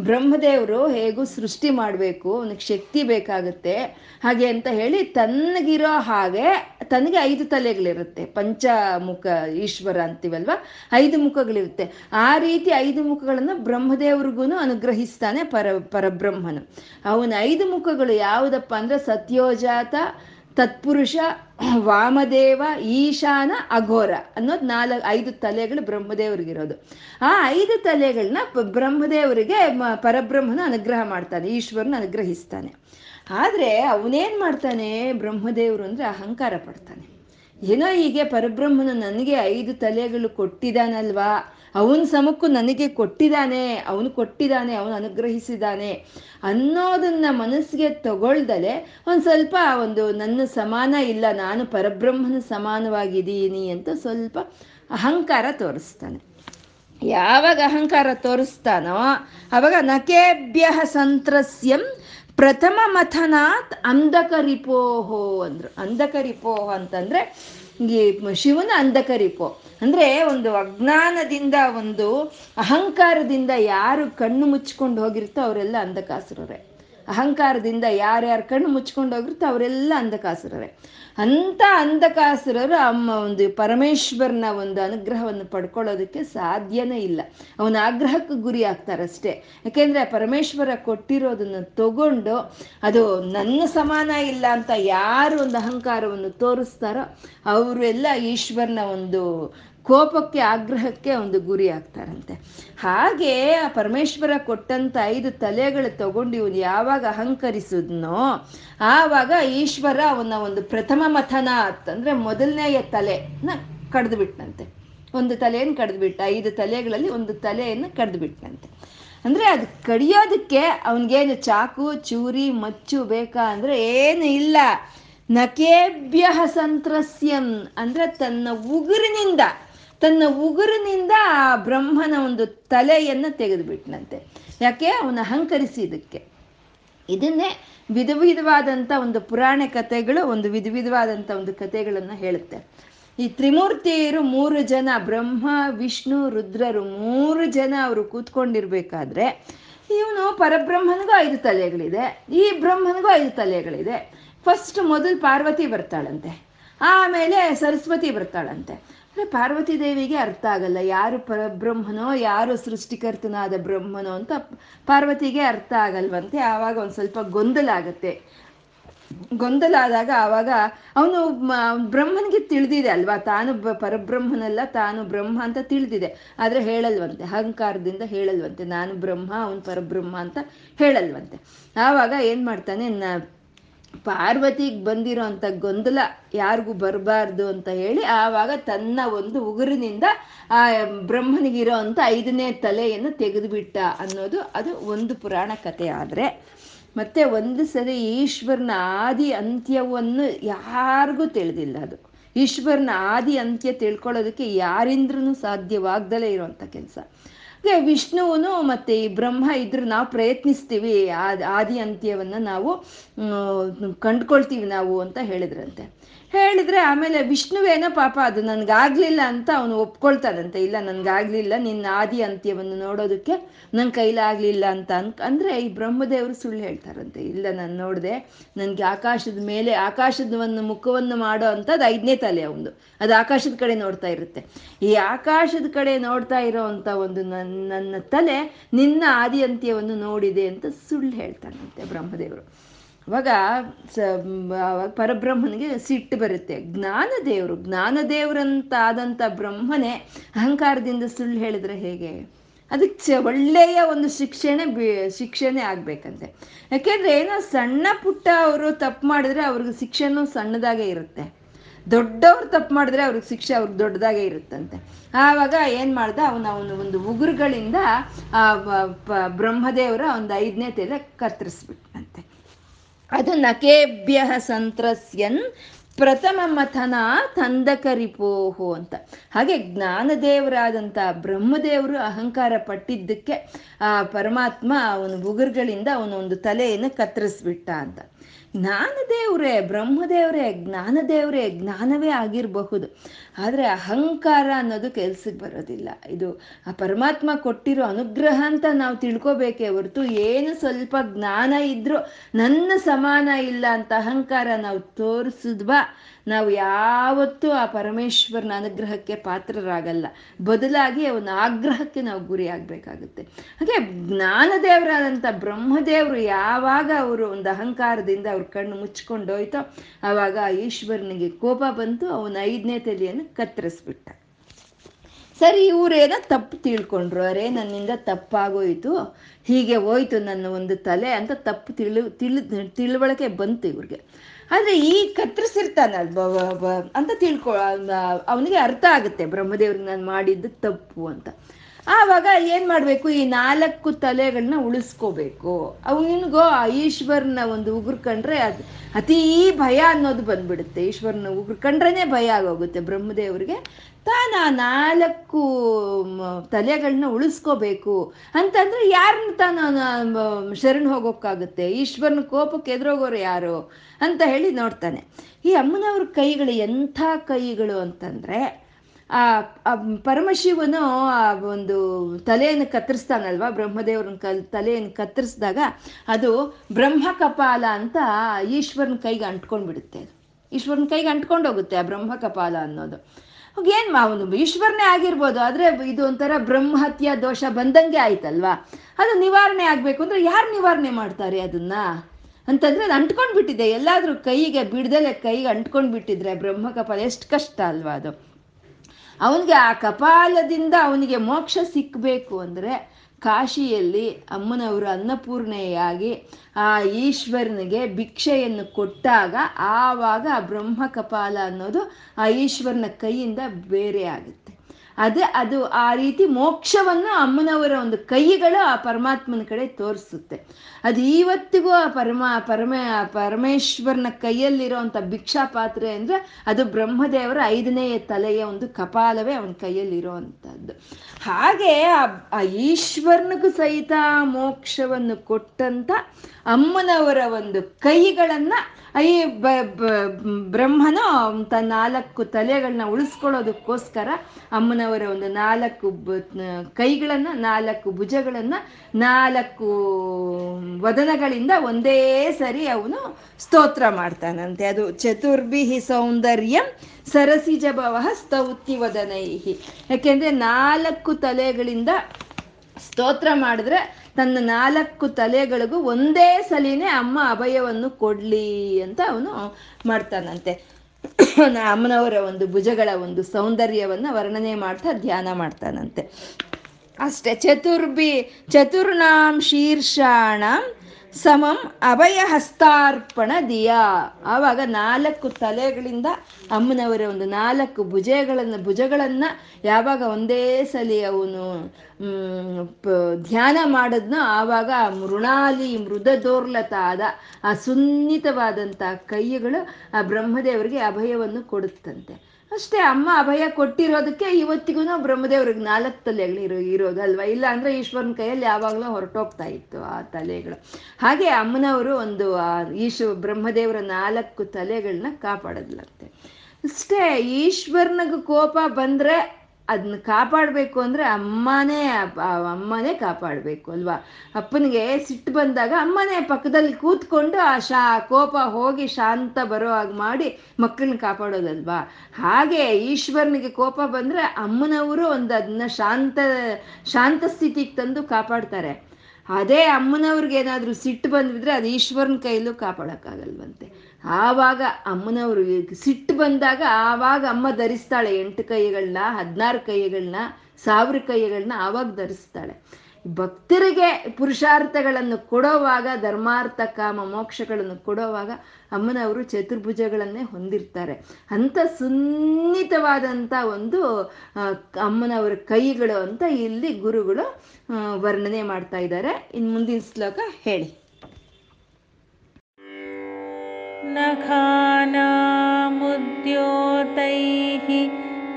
ಬ್ರಹ್ಮದೇವರು ಹೇಗೂ ಸೃಷ್ಟಿ ಮಾಡಬೇಕು, ಅವನಿಗೆ ಶಕ್ತಿ ಬೇಕಾಗುತ್ತೆ. ಹಾಗೆ ಅಂತ ಹೇಳಿ ತನ್ನಗಿರೋ ಹಾಗೆ, ತನಗೆ ಐದು ತಲೆಗಳಿರುತ್ತೆ, ಪಂಚಮುಖ ಈಶ್ವರ ಅಂತೀವಲ್ವ? ಐದು ಮುಖಗಳಿರುತ್ತೆ. ಆ ರೀತಿ ಐದು ಮುಖಗಳನ್ನು ಬ್ರಹ್ಮದೇವ್ರಿಗೂ ಅನುಗ್ರಹಿಸ್ತಾನೆ ಪರ, ಪರಬ್ರಹ್ಮನು. ಅವನ ಐದು ಮುಖಗಳು ಯಾವುದಪ್ಪ ಅಂದರೆ ಸತ್ಯೋಜಾತ ತತ್ಪುರುಷ, ವಾಮದೇವ, ಈಶಾನ, ಅಘೋರ ಅನ್ನೋದು ನಾಲ್ಕು, ಐದು ತಲೆಗಳು ಬ್ರಹ್ಮದೇವರಿಗಿರೋದು. ಆ ಐದು ತಲೆಗಳನ್ನ ಬ್ರಹ್ಮದೇವರಿಗೆ ಪರಬ್ರಹ್ಮನ ಅನುಗ್ರಹ ಮಾಡ್ತಾನೆ, ಈಶ್ವರನ ಅನುಗ್ರಹಿಸ್ತಾನೆ. ಆದರೆ ಅವನೇನು ಮಾಡ್ತಾನೆ? ಬ್ರಹ್ಮದೇವರು ಅಂದ್ರೆ ಅಹಂಕಾರ ಪಡ್ತಾನೆ. ಏನೋ ಹೀಗೆ ಪರಬ್ರಹ್ಮನು ನನಗೆ ಐದು ತಲೆಗಳು ಕೊಟ್ಟಿದ್ದಾನಲ್ವಾ ಅವನ ಸಮಕ್ಕೂ ನನಗೆ ಕೊಟ್ಟಿದ್ದಾನೆ, ಅವನು ಕೊಟ್ಟಿದ್ದಾನೆ, ಅವನು ಅನುಗ್ರಹಿಸಿದ್ದಾನೆ ಅನ್ನೋದನ್ನ ಮನಸ್ಸಿಗೆ ತಗೊಳ್ದಲೆ ಒಂದು ಸ್ವಲ್ಪ ಒಂದು ನನ್ನ ಸಮಾನ ಇಲ್ಲ, ನಾನು ಪರಬ್ರಹ್ಮನ ಸಮಾನವಾಗಿದ್ದೀನಿ ಅಂತ ಸ್ವಲ್ಪ ಅಹಂಕಾರ ತೋರಿಸ್ತಾನೆ. ಯಾವಾಗ ಅಹಂಕಾರ ತೋರಿಸ್ತಾನೋ ಅವಾಗ ನಕೇಭ್ಯ ಸಂತ್ರಸ್ಯಂ ಪ್ರಥಮ ಮಥನಾತ್ ಅಂಧಕರಿಪೋಹೋ ಅಂದ್ರು. ಅಂಧಕರಿಪೋಹ ಅಂತಂದ್ರೆ ಈ ಶಿವನ ಅಂಧಕರಿಪೋ ಅಂದ್ರೆ ಒಂದು ಅಜ್ಞಾನದಿಂದ, ಒಂದು ಅಹಂಕಾರದಿಂದ ಯಾರು ಕಣ್ಣು ಮುಚ್ಕೊಂಡು ಹೋಗಿರುತ್ತೋ ಅವರೆಲ್ಲ ಅಂಧಕಾಸುರರೇ. ಅಹಂಕಾರದಿಂದ ಯಾರ್ಯಾರು ಕಣ್ಣು ಮುಚ್ಕೊಂಡು ಹೋಗಿರುತ್ತೋ ಅವರೆಲ್ಲ ಅಂಧಕಾಸುರರೇ. ಅಂತ ಅಂಧಕಾಸುರರು ಅಮ್ಮ ಒಂದು ಪರಮೇಶ್ವರನ ಒಂದು ಅನುಗ್ರಹವನ್ನು ಪಡ್ಕೊಳ್ಳೋದಕ್ಕೆ ಸಾಧ್ಯನೇ ಇಲ್ಲ. ಅವನ ಆಗ್ರಹಕ್ಕೆ ಗುರಿ ಆಗ್ತಾರಷ್ಟೇ. ಯಾಕೆಂದ್ರೆ ಪರಮೇಶ್ವರ ಕೊಟ್ಟಿರೋದನ್ನು ತಗೊಂಡು ಅದು ನನ್ನ ಸಮಾನ ಇಲ್ಲ ಅಂತ ಯಾರು ಒಂದು ಅಹಂಕಾರವನ್ನು ತೋರಿಸ್ತಾರೋ ಅವರು ಎಲ್ಲ ಈಶ್ವರನ ಒಂದು ಕೋಪಕ್ಕೆ ಆಗ್ರಹಕ್ಕೆ ಒಂದು ಗುರಿ ಆಗ್ತಾರಂತೆ. ಹಾಗೆ ಆ ಪರಮೇಶ್ವರ ಕೊಟ್ಟಂತ ಐದು ತಲೆಗಳು ತಗೊಂಡು ಇವನು ಯಾವಾಗ ಅಹಂಕರಿಸಿದ್ನೋ, ಆವಾಗ ಈಶ್ವರ ಅವನ ಒಂದು ಪ್ರಥಮ ಮಥನ ಅಂತಂದ್ರೆ ಮೊದಲನೆಯ ತಲೆನ ಕಡ್ದು ಬಿಟ್ನಂತೆ ಒಂದು ತಲೆಯನ್ನು ಕಡ್ದು ಬಿಟ್ಟ ಐದು ತಲೆಗಳಲ್ಲಿ ಒಂದು ತಲೆಯನ್ನು ಕಡ್ದು ಬಿಟ್ನಂತೆ ಅಂದ್ರೆ ಅದು ಕಡಿಯೋದಕ್ಕೆ ಅವನಿಗೇನು ಚಾಕು, ಚೂರಿ, ಮಚ್ಚು ಬೇಕಾ ಅಂದ್ರೆ ಏನು ಇಲ್ಲ. ನಕೇಭ್ಯ ಸಂತ್ರಸ್ಯಂ ಅಂದ್ರೆ ತನ್ನ ಉಗುರಿನಿಂದ ತನ್ನ ಉಗುರಿನಿಂದ ಆ ಬ್ರಹ್ಮನ ಒಂದು ತಲೆಯನ್ನು ತೆಗೆದುಬಿಟ್ನಂತೆ. ಯಾಕೆ? ಅವನ ಅಹಂಕರಿಸಿದಕ್ಕೆ ಇದನ್ನೇ ವಿಧ ವಿಧವಾದಂಥ ಒಂದು ಪುರಾಣ ಕಥೆಗಳು ಒಂದು ವಿಧ ವಿಧವಾದಂಥ ಒಂದು ಕಥೆಗಳನ್ನು ಹೇಳುತ್ತೆ. ಈ ತ್ರಿಮೂರ್ತಿಯರು ಮೂರು ಜನ, ಬ್ರಹ್ಮ, ವಿಷ್ಣು, ರುದ್ರರು ಮೂರು ಜನ ಅವರು ಕೂತ್ಕೊಂಡಿರ್ಬೇಕಾದ್ರೆ ಇವನು ಪರಬ್ರಹ್ಮನಿಗೂ ಐದು ತಲೆಗಳಿದೆ, ಈ ಬ್ರಹ್ಮನಿಗೂ ಐದು ತಲೆಗಳಿದೆ. ಫಸ್ಟ್ ಮೊದಲು ಪಾರ್ವತಿ ಬರ್ತಾಳಂತೆ. ಆಮೇಲೆ ಸರಸ್ವತಿ ಬರ್ತಾಳಂತೆ. ಪಾರ್ವತಿ ದೇವಿಗೆ ಅರ್ಥ ಆಗಲ್ಲ, ಯಾರು ಪರಬ್ರಹ್ಮನೋ, ಯಾರು ಸೃಷ್ಟಿಕರ್ತನಾದ ಬ್ರಹ್ಮನೋ ಅಂತ ಪಾರ್ವತಿಗೆ ಅರ್ಥ ಆಗಲ್ವಂತೆ. ಆವಾಗ ಒಂದು ಸ್ವಲ್ಪ ಗೊಂದಲ ಆಗುತ್ತೆ. ಗೊಂದಲ ಆದಾಗ ಆವಾಗ ಅವನು ಬ್ರಹ್ಮನಿಗೆ ತಿಳಿದಿದೆ ಅಲ್ವಾ? ತಾನು ಪರಬ್ರಹ್ಮನಲ್ಲ, ತಾನು ಬ್ರಹ್ಮ ಅಂತ ತಿಳಿದಿದೆ. ಆದರೆ ಹೇಳಲ್ವಂತೆ, ಅಹಂಕಾರದಿಂದ ಹೇಳಲ್ವಂತೆ. ನಾನು ಬ್ರಹ್ಮ, ಅವನು ಪರಬ್ರಹ್ಮ ಅಂತ ಹೇಳಲ್ವಂತೆ. ಆವಾಗ ಏನು ಮಾಡ್ತಾನೆ ಪಾರ್ವತಿಗೆ ಬಂದಿರೋ ಅಂಥ ಗೊಂದಲ ಯಾರಿಗೂ ಬರಬಾರ್ದು ಅಂತ ಹೇಳಿ ಆವಾಗ ತನ್ನ ಒಂದು ಉಗುರಿನಿಂದ ಆ ಬ್ರಹ್ಮನಿಗಿರೋ ಅಂಥ ಐದನೇ ತಲೆಯನ್ನು ತೆಗೆದುಬಿಟ್ಟ ಅನ್ನೋದು ಅದು ಒಂದು ಪುರಾಣ ಕಥೆ ಆದರೆ. ಮತ್ತೆ ಒಂದು ಸರಿ ಈಶ್ವರನ ಆದಿ ಅಂತ್ಯವನ್ನು ಯಾರಿಗೂ ತಿಳಿದಿಲ್ಲ ಅದು. ಈಶ್ವರನ ಆದಿ ಅಂತ್ಯ ತಿಳ್ಕೊಳ್ಳೋದಕ್ಕೆ ಯಾರಿಂದ್ರೂ ಸಾಧ್ಯವಾಗ್ದಲೇ ಇರುವಂಥ ಕೆಲಸ. ವಿಷ್ಣುವನು ಮತ್ತು ಈ ಬ್ರಹ್ಮ ಇದ್ರು ನಾವು ಪ್ರಯತ್ನಿಸ್ತೀವಿ ಆದಿ ಅಂತ್ಯವನ್ನು ನಾವು ಕಂಡ್ಕೊಳ್ತೀವಿ ನಾವು ಅಂತ ಹೇಳಿದ್ರಂತೆ. ಹೇಳಿದ್ರೆ ಆಮೇಲೆ ವಿಷ್ಣುವೇನೋ ಪಾಪ ಅದು ನನ್ಗಾಗ್ಲಿಲ್ಲ ಅಂತ ಅವನು ಒಪ್ಕೊಳ್ತಾನಂತೆ ಇಲ್ಲ, ನನ್ಗಾಗ್ಲಿಲ್ಲ, ನಿನ್ನ ಆದಿ ಅಂತ್ಯವನ್ನು ನೋಡೋದಕ್ಕೆ ನನ್ನ ಕೈಲಾಗ್ಲಿಲ್ಲ ಅಂತ ಅನ್ ಅಂದರೆ ಈ ಬ್ರಹ್ಮದೇವರು ಸುಳ್ಳು ಹೇಳ್ತಾರಂತೆ. ಇಲ್ಲ, ನಾನು ನೋಡಿದೆ, ನನಗೆ ಆಕಾಶದ ಮೇಲೆ ಆಕಾಶದ ಒಂದು ಮುಖವನ್ನು ಮಾಡೋ ಅಂಥದ್ದು ಐದನೇ ತಲೆ ಅವನು ಅದು ಆಕಾಶದ ಕಡೆ ನೋಡ್ತಾ ಇರುತ್ತೆ. ಈ ಆಕಾಶದ ಕಡೆ ನೋಡ್ತಾ ಇರೋ ಒಂದು ನನ್ನ ನನ್ನ ತಲೆ ನಿನ್ನ ಆದಿ ಅಂತ್ಯವನ್ನು ನೋಡಿದೆ ಅಂತ ಸುಳ್ಳು ಹೇಳ್ತಾನಂತೆ ಬ್ರಹ್ಮದೇವರು. ಅವಾಗ ಸ ಪರಬ್ರಹ್ಮನಿಗೆ ಸಿಟ್ಟು ಬರುತ್ತೆ. ಜ್ಞಾನದೇವರು ಜ್ಞಾನದೇವರಂತ ಆದಂಥ ಬ್ರಹ್ಮನೇ ಅಹಂಕಾರದಿಂದ ಸುಳ್ಳು ಹೇಳಿದ್ರೆ ಹೇಗೆ? ಅದಕ್ಕೆ ಒಳ್ಳೆಯ ಒಂದು ಶಿಕ್ಷಣೆ ಬಿ, ಶಿಕ್ಷಣೆ ಆಗ್ಬೇಕಂತೆ. ಯಾಕೆಂದ್ರೆ ಏನೋ ಸಣ್ಣ ಪುಟ್ಟ ಅವರು ತಪ್ಪು ಮಾಡಿದ್ರೆ ಅವ್ರಿಗೆ ಶಿಕ್ಷೆನೂ ಸಣ್ಣದಾಗೆ ಇರುತ್ತೆ. ದೊಡ್ಡವ್ರು ತಪ್ಪು ಮಾಡಿದ್ರೆ ಅವ್ರಿಗೆ ಶಿಕ್ಷೆ ಅವ್ರಿಗೆ ದೊಡ್ಡದಾಗೆ ಇರುತ್ತಂತೆ. ಆವಾಗ ಏನು ಮಾಡ್ದ, ಅವನ, ಅವನು ಒಂದು ಉಗುರುಗಳಿಂದ ಆ ಬ್ರಹ್ಮದೇವರ ಒಂದು ಐದನೇ ತಲೆ ಕತ್ತರಿಸ್ಬಿಟ್ನಂತೆ. ಅದು ನಕೇಭ್ಯ ಸಂತ್ರಸ್ಯನ್ ಪ್ರಥಮ ಮಥನ ತಂದಕರಿಪೋಹು ಅಂತ. ಹಾಗೆ ಜ್ಞಾನದೇವರಾದಂಥ ಬ್ರಹ್ಮದೇವರು ಅಹಂಕಾರ ಪಟ್ಟಿದ್ದಕ್ಕೆ ಆ ಪರಮಾತ್ಮ ಅವನು ಉಗುರುಗಳಿಂದ ಅವನೊಂದು ತಲೆಯನ್ನು ಕತ್ತರಿಸ್ಬಿಟ್ಟ ಅಂತ. ಜ್ಞಾನದೇವರೇ ಬ್ರಹ್ಮದೇವರೇ ಜ್ಞಾನದೇವ್ರೆ ಜ್ಞಾನವೇ ಆಗಿರಬಹುದು. ಆದರೆ ಅಹಂಕಾರ ಅನ್ನೋದು ಕೆಲ್ಸಕ್ಕೆ ಬರೋದಿಲ್ಲ. ಇದು ಆ ಪರಮಾತ್ಮ ಕೊಟ್ಟಿರೋ ಅನುಗ್ರಹ ಅಂತ ನಾವು ತಿಳ್ಕೊಬೇಕೇ ಹೊರತು ಏನು ಸ್ವಲ್ಪ ಜ್ಞಾನ ಇದ್ರೂ ನನ್ನ ಸಮಾನ ಇಲ್ಲ ಅಂತ ಅಹಂಕಾರ ನಾವು ತೋರಿಸಿದ್ವಾ? ನಾವು ಯಾವತ್ತೂ ಆ ಪರಮೇಶ್ವರನ ಅನುಗ್ರಹಕ್ಕೆ ಪಾತ್ರರಾಗಲ್ಲ. ಬದಲಾಗಿ ಅವನ ಆಗ್ರಹಕ್ಕೆ ನಾವು ಗುರಿ ಆಗಬೇಕಾಗುತ್ತೆ. ಹಾಗೆ ಜ್ಞಾನದೇವರಾದಂಥ ಬ್ರಹ್ಮದೇವರು ಯಾವಾಗ ಅವರು ಒಂದು ಅಹಂಕಾರದಿಂದ ಅವ್ರ ಕಣ್ಣು ಮುಚ್ಕೊಂಡೋಯ್ತೋ, ಆವಾಗ ಆ ಈಶ್ವರನಿಗೆ ಕೋಪ ಬಂತು, ಅವನ ಐದನೇ ತಲೆಯನ್ನು ಕತ್ತರಿಸ್ಬಿಟ್ಟ. ಸರಿ, ಇವರೇನೋ ತಪ್ಪು ತಿಳ್ಕೊಂಡ್ರು. ಅರೇ, ನನ್ನಿಂದ ತಪ್ಪಾಗೋಯ್ತು. ಹೀಗೆ ಹೋಯ್ತು ನನ್ನ ಒಂದು ತಲೆ ಅಂತ ತಪ್ಪು ತಿಳು, ತಿಳಿ, ತಿಳುವಳಿಕೆ ಬಂತು ಇವ್ರಿಗೆ. ಆದರೆ ಈ ಕತ್ತರಿಸಿರ್ತಾನಲ್ ಅಂತ ತಿಳ್ಕೊ ಅವನಿಗೆ ಅರ್ಥ ಆಗುತ್ತೆ ಬ್ರಹ್ಮದೇವ್ರಿಗೆ ನಾನು ಮಾಡಿದ್ದು ತಪ್ಪು ಅಂತ. ಆವಾಗ ಏನು ಮಾಡಬೇಕು? ಈ ನಾಲ್ಕು ತಲೆಗಳನ್ನ ಉಳಿಸ್ಕೋಬೇಕು. ಅವನಿಗೋ ಆ ಈಶ್ವರನ ಒಂದು ಉಗುರು ಕಂಡ್ರೆ ಅದು ಅತೀ ಭಯ ಅನ್ನೋದು ಬಂದ್ಬಿಡುತ್ತೆ. ಈಶ್ವರನ ಉಗುರು ಕಂಡ್ರೇನೆ ಭಯ ಆಗೋಗುತ್ತೆ. ಬ್ರಹ್ಮದೇವರಿಗೆ ತಾನು ನಾಲ್ಕು ತಲೆಗಳನ್ನ ಉಳಿಸ್ಕೋಬೇಕು. ಅಂತಂದ್ರೆ ಯಾರನ್ನ ತಾನು ಶರಣ್ ಹೋಗೋಕ್ಕಾಗುತ್ತೆ? ಈಶ್ವರನ ಕೋಪಕ್ಕೆ ಎದುರೋಗೋರು ಯಾರು? ಅಂತ ಹೇಳಿ ನೋಡ್ತಾನೆ. ಈ ಅಮ್ಮನವ್ರ ಕೈಗಳು ಎಂಥ ಕೈಗಳು ಅಂತಂದ್ರೆ ಆ ಪರಮಶಿವನು ಆ ಒಂದು ತಲೆಯನ್ನು ಕತ್ತರಿಸ್ತಾನಲ್ವಾ? ಬ್ರಹ್ಮದೇವ್ರನ್ನ ತಲೆಯನ್ನು ಕತ್ತರಿಸಿದಾಗ ಅದು ಬ್ರಹ್ಮ ಕಪಾಲ ಅಂತ ಈಶ್ವರನ ಕೈಗೆ ಅಂಟ್ಕೊಂಡ್ಬಿಡುತ್ತೆ. ಈಶ್ವರನ ಕೈಗೆ ಅಂಟ್ಕೊಂಡೋಗುತ್ತೆ ಆ ಬ್ರಹ್ಮ ಕಪಾಲ ಅನ್ನೋದು ಏನು ಅವನು ಈಶ್ವರನೇ ಆಗಿರ್ಬೋದು, ಆದರೆ ಇದು ಒಂಥರ ಬ್ರಹ್ಮಹತ್ಯ ದೋಷ ಬಂದಂಗೆ ಆಯ್ತಲ್ವಾ? ಅದು ನಿವಾರಣೆ ಆಗಬೇಕು ಅಂದರೆ ಯಾರು ನಿವಾರಣೆ ಮಾಡ್ತಾರೆ ಅದನ್ನ? ಅಂತಂದ್ರೆ ಅದು ಅಂಟ್ಕೊಂಡ್ಬಿಟ್ಟಿದೆ. ಎಲ್ಲಾದ್ರೂ ಕೈಗೆ, ಬಿಡ್ದಲೆ ಕೈಗೆ ಅಂಟ್ಕೊಂಡು ಬಿಟ್ಟಿದ್ರೆ ಬ್ರಹ್ಮ ಕಪಾಲ ಎಷ್ಟು ಕಷ್ಟ ಅಲ್ವಾ ಅದು. ಅವನಿಗೆ ಆ ಕಪಾಲದಿಂದ ಅವನಿಗೆ ಮೋಕ್ಷ ಸಿಕ್ಕಬೇಕು ಅಂದರೆ ಕಾಶಿಯಲ್ಲಿ ಅಮ್ಮನವರು ಅನ್ನಪೂರ್ಣೆಯಾಗಿ ಆ ಈಶ್ವರನಿಗೆ ಭಿಕ್ಷೆಯನ್ನು ಕೊಟ್ಟಾಗ ಆವಾಗ ಆ ಬ್ರಹ್ಮ ಕಪಾಲ ಅನ್ನೋದು ಆ ಈಶ್ವರನ ಕೈಯಿಂದ ಬೇರೆ ಆಗುತ್ತೆ. ಅದೇ ಅದು ಆ ರೀತಿ ಮೋಕ್ಷವನ್ನು ಅಮ್ಮನವರ ಒಂದು ಕೈಗಳು ಆ ಪರಮಾತ್ಮನ ಕಡೆ ತೋರಿಸುತ್ತೆ. ಅದು ಇವತ್ತಿಗೂ ಆ ಪರಮ ಪರಮ, ಪರಮೇಶ್ವರನ ಕೈಯಲ್ಲಿರೋಂಥ ಭಿಕ್ಷಾ ಪಾತ್ರೆ ಅಂದರೆ ಅದು ಬ್ರಹ್ಮದೇವರ ಐದನೇ ತಲೆಯ ಒಂದು ಕಪಾಲವೇ ಅವನ ಕೈಯಲ್ಲಿರೋ ಅಂಥದ್ದು ಹಾಗೆ ಆ ಈಶ್ವರನಿಗೂ ಸಹಿತ ಮೋಕ್ಷವನ್ನು ಕೊಟ್ಟಂತ ಅಮ್ಮನವರ ಒಂದು ಕೈಗಳನ್ನ ಈ ಬ್ರಹ್ಮನು ತನ್ನ ನಾಲ್ಕು ತಲೆಗಳನ್ನ ಉಳಿಸ್ಕೊಳ್ಳೋದಕ್ಕೋಸ್ಕರ ಅಮ್ಮನವರ ಒಂದು ನಾಲ್ಕು ಕೈಗಳನ್ನ, ನಾಲ್ಕು ಭುಜಗಳನ್ನ, ನಾಲ್ಕು ವದನಗಳಿಂದ ಒಂದೇ ಸರಿ ಅವನು ಸ್ತೋತ್ರ ಮಾಡ್ತಾನಂತೆ. ಅದು ಚತುರ್ಭಿ ಸೌಂದರ್ಯಂ ಸರಸಿಜ ಭವ ಸ್ತೌತಿ ವದನೈಹಿ. ಯಾಕೆಂದ್ರೆ ನಾಲ್ಕು ತಲೆಗಳಿಂದ ಸ್ತೋತ್ರ ಮಾಡಿದ್ರೆ ತನ್ನ ನಾಲ್ಕು ತಲೆಗಳಿಗೂ ಒಂದೇ ಸಲಿನೇ ಅಮ್ಮ ಅಭಯವನ್ನು ಕೊಡ್ಲಿ ಅಂತ ಅವನು ಮಾಡ್ತಾನಂತೆ. ಅಮ್ಮನವರ ಒಂದು ಭುಜಗಳ ಒಂದು ಸೌಂದರ್ಯವನ್ನ ವರ್ಣನೆ ಮಾಡ್ತಾ ಧ್ಯಾನ ಮಾಡ್ತಾನಂತೆ. ಅಷ್ಟೇ ಚತುರ್ಭಿ, ಚತುರ್ನಾಂ ಶೀರ್ಷಾಣ ಸಮಂ ಅಭಯ ಹಸ್ತಾರ್ಪಣ ದಿಯ ಆವಾಗ ನಾಲ್ಕು ತಲೆಗಳಿಂದ ಅಮ್ಮನವರ ಒಂದು ನಾಲ್ಕು ಭುಜಗಳನ್ನು ಭುಜಗಳನ್ನು ಯಾವಾಗ ಒಂದೇ ಸಲಿ ಅವನು ಧ್ಯಾನ ಮಾಡಿದ್ನೋ ಆವಾಗ ಮೃಣಾಲಿ ಮೃದದೋರ್ಲತಾದ ಆ ಸುನ್ನಿತವಾದಂಥ ಕೈಗಳು ಆ ಬ್ರಹ್ಮದೇವರಿಗೆ ಅಭಯವನ್ನು ಕೊಡುತ್ತಂತೆ. ಅಷ್ಟೇ, ಅಮ್ಮ ಅಭಯ ಕೊಟ್ಟಿರೋದಕ್ಕೆ ಇವತ್ತಿಗೂ ಬ್ರಹ್ಮದೇವ್ರಿಗೆ ನಾಲ್ಕು ತಲೆಗಳು ಇರೋ ಇರೋದು ಅಲ್ವಾ ಇಲ್ಲ ಅಂದ್ರೆ ಈಶ್ವರನ ಕೈಯಲ್ಲಿ ಯಾವಾಗಲೂ ಹೊರಟೋಗ್ತಾ ಇತ್ತು ಆ ತಲೆಗಳು. ಹಾಗೆ ಅಮ್ಮನವರು ಒಂದು ಈಶ್ವ ಬ್ರಹ್ಮದೇವರ ನಾಲ್ಕು ತಲೆಗಳನ್ನ ಕಾಪಾಡೋದ್ಲಂತೆ. ಅಷ್ಟೇ, ಈಶ್ವರನಿಗೆ ಕೋಪ ಬಂದ್ರೆ ಅದನ್ನ ಕಾಪಾಡಬೇಕು ಅಂದರೆ ಅಮ್ಮನೇ ಅಮ್ಮನೇ ಕಾಪಾಡಬೇಕು, ಅಲ್ವಾ? ಅಪ್ಪನಿಗೆ ಸಿಟ್ಟು ಬಂದಾಗ ಅಮ್ಮನೇ ಪಕ್ಕದಲ್ಲಿ ಕೂತ್ಕೊಂಡು ಆ ಶಾ, ಕೋಪ ಹೋಗಿ ಶಾಂತ ಬರೋ ಹಾಗೆ ಮಾಡಿ ಮಕ್ಕಳನ್ನ ಕಾಪಾಡೋದಲ್ವಾ? ಹಾಗೆ ಈಶ್ವರನಿಗೆ ಕೋಪ ಬಂದರೆ ಅಮ್ಮನವರು ಒಂದು ಅದನ್ನ ಶಾಂತ ಶಾಂತ ಸ್ಥಿತಿಗೆ ತಂದು ಕಾಪಾಡ್ತಾರೆ. ಅದೇ ಅಮ್ಮನವ್ರಿಗೆ ಏನಾದರೂ ಸಿಟ್ಟು ಬಂದಿದ್ರೆ ಅದು ಈಶ್ವರನ ಕೈಲೂ ಕಾಪಾಡೋಕ್ಕಾಗಲ್ವಂತೆ. ಆವಾಗ ಅಮ್ಮನವರು ಸಿಟ್ಟು ಬಂದಾಗ ಆವಾಗ ಅಮ್ಮ ಧರಿಸ್ತಾಳೆ ಎಂಟು ಕೈಗಳನ್ನ, ಹದಿನಾರು ಕೈಗಳನ್ನ, ಸಾವಿರ ಕೈಗಳನ್ನ ಆವಾಗ ಧರಿಸ್ತಾಳೆ. ಭಕ್ತರಿಗೆ ಪುರುಷಾರ್ಥಗಳನ್ನು ಕೊಡೋವಾಗ, ಧರ್ಮಾರ್ಥ, ಕಾಮ, ಮೋಕ್ಷಗಳನ್ನು ಕೊಡೋವಾಗ ಅಮ್ಮನವರು ಚತುರ್ಭುಜಗಳನ್ನೇ ಹೊಂದಿರ್ತಾರೆ. ಅಂಥ ಸುನ್ನಿತವಾದಂಥ ಒಂದು ಅಮ್ಮನವರ ಕೈಗಳು ಅಂತ ಇಲ್ಲಿ ಗುರುಗಳು ವರ್ಣನೆ ಮಾಡ್ತಾ ಇದ್ದಾರೆ. ಇನ್ನು ಮುಂದಿನ ಶ್ಲೋಕ ಹೇಳಿ. नखानामुद्योतैः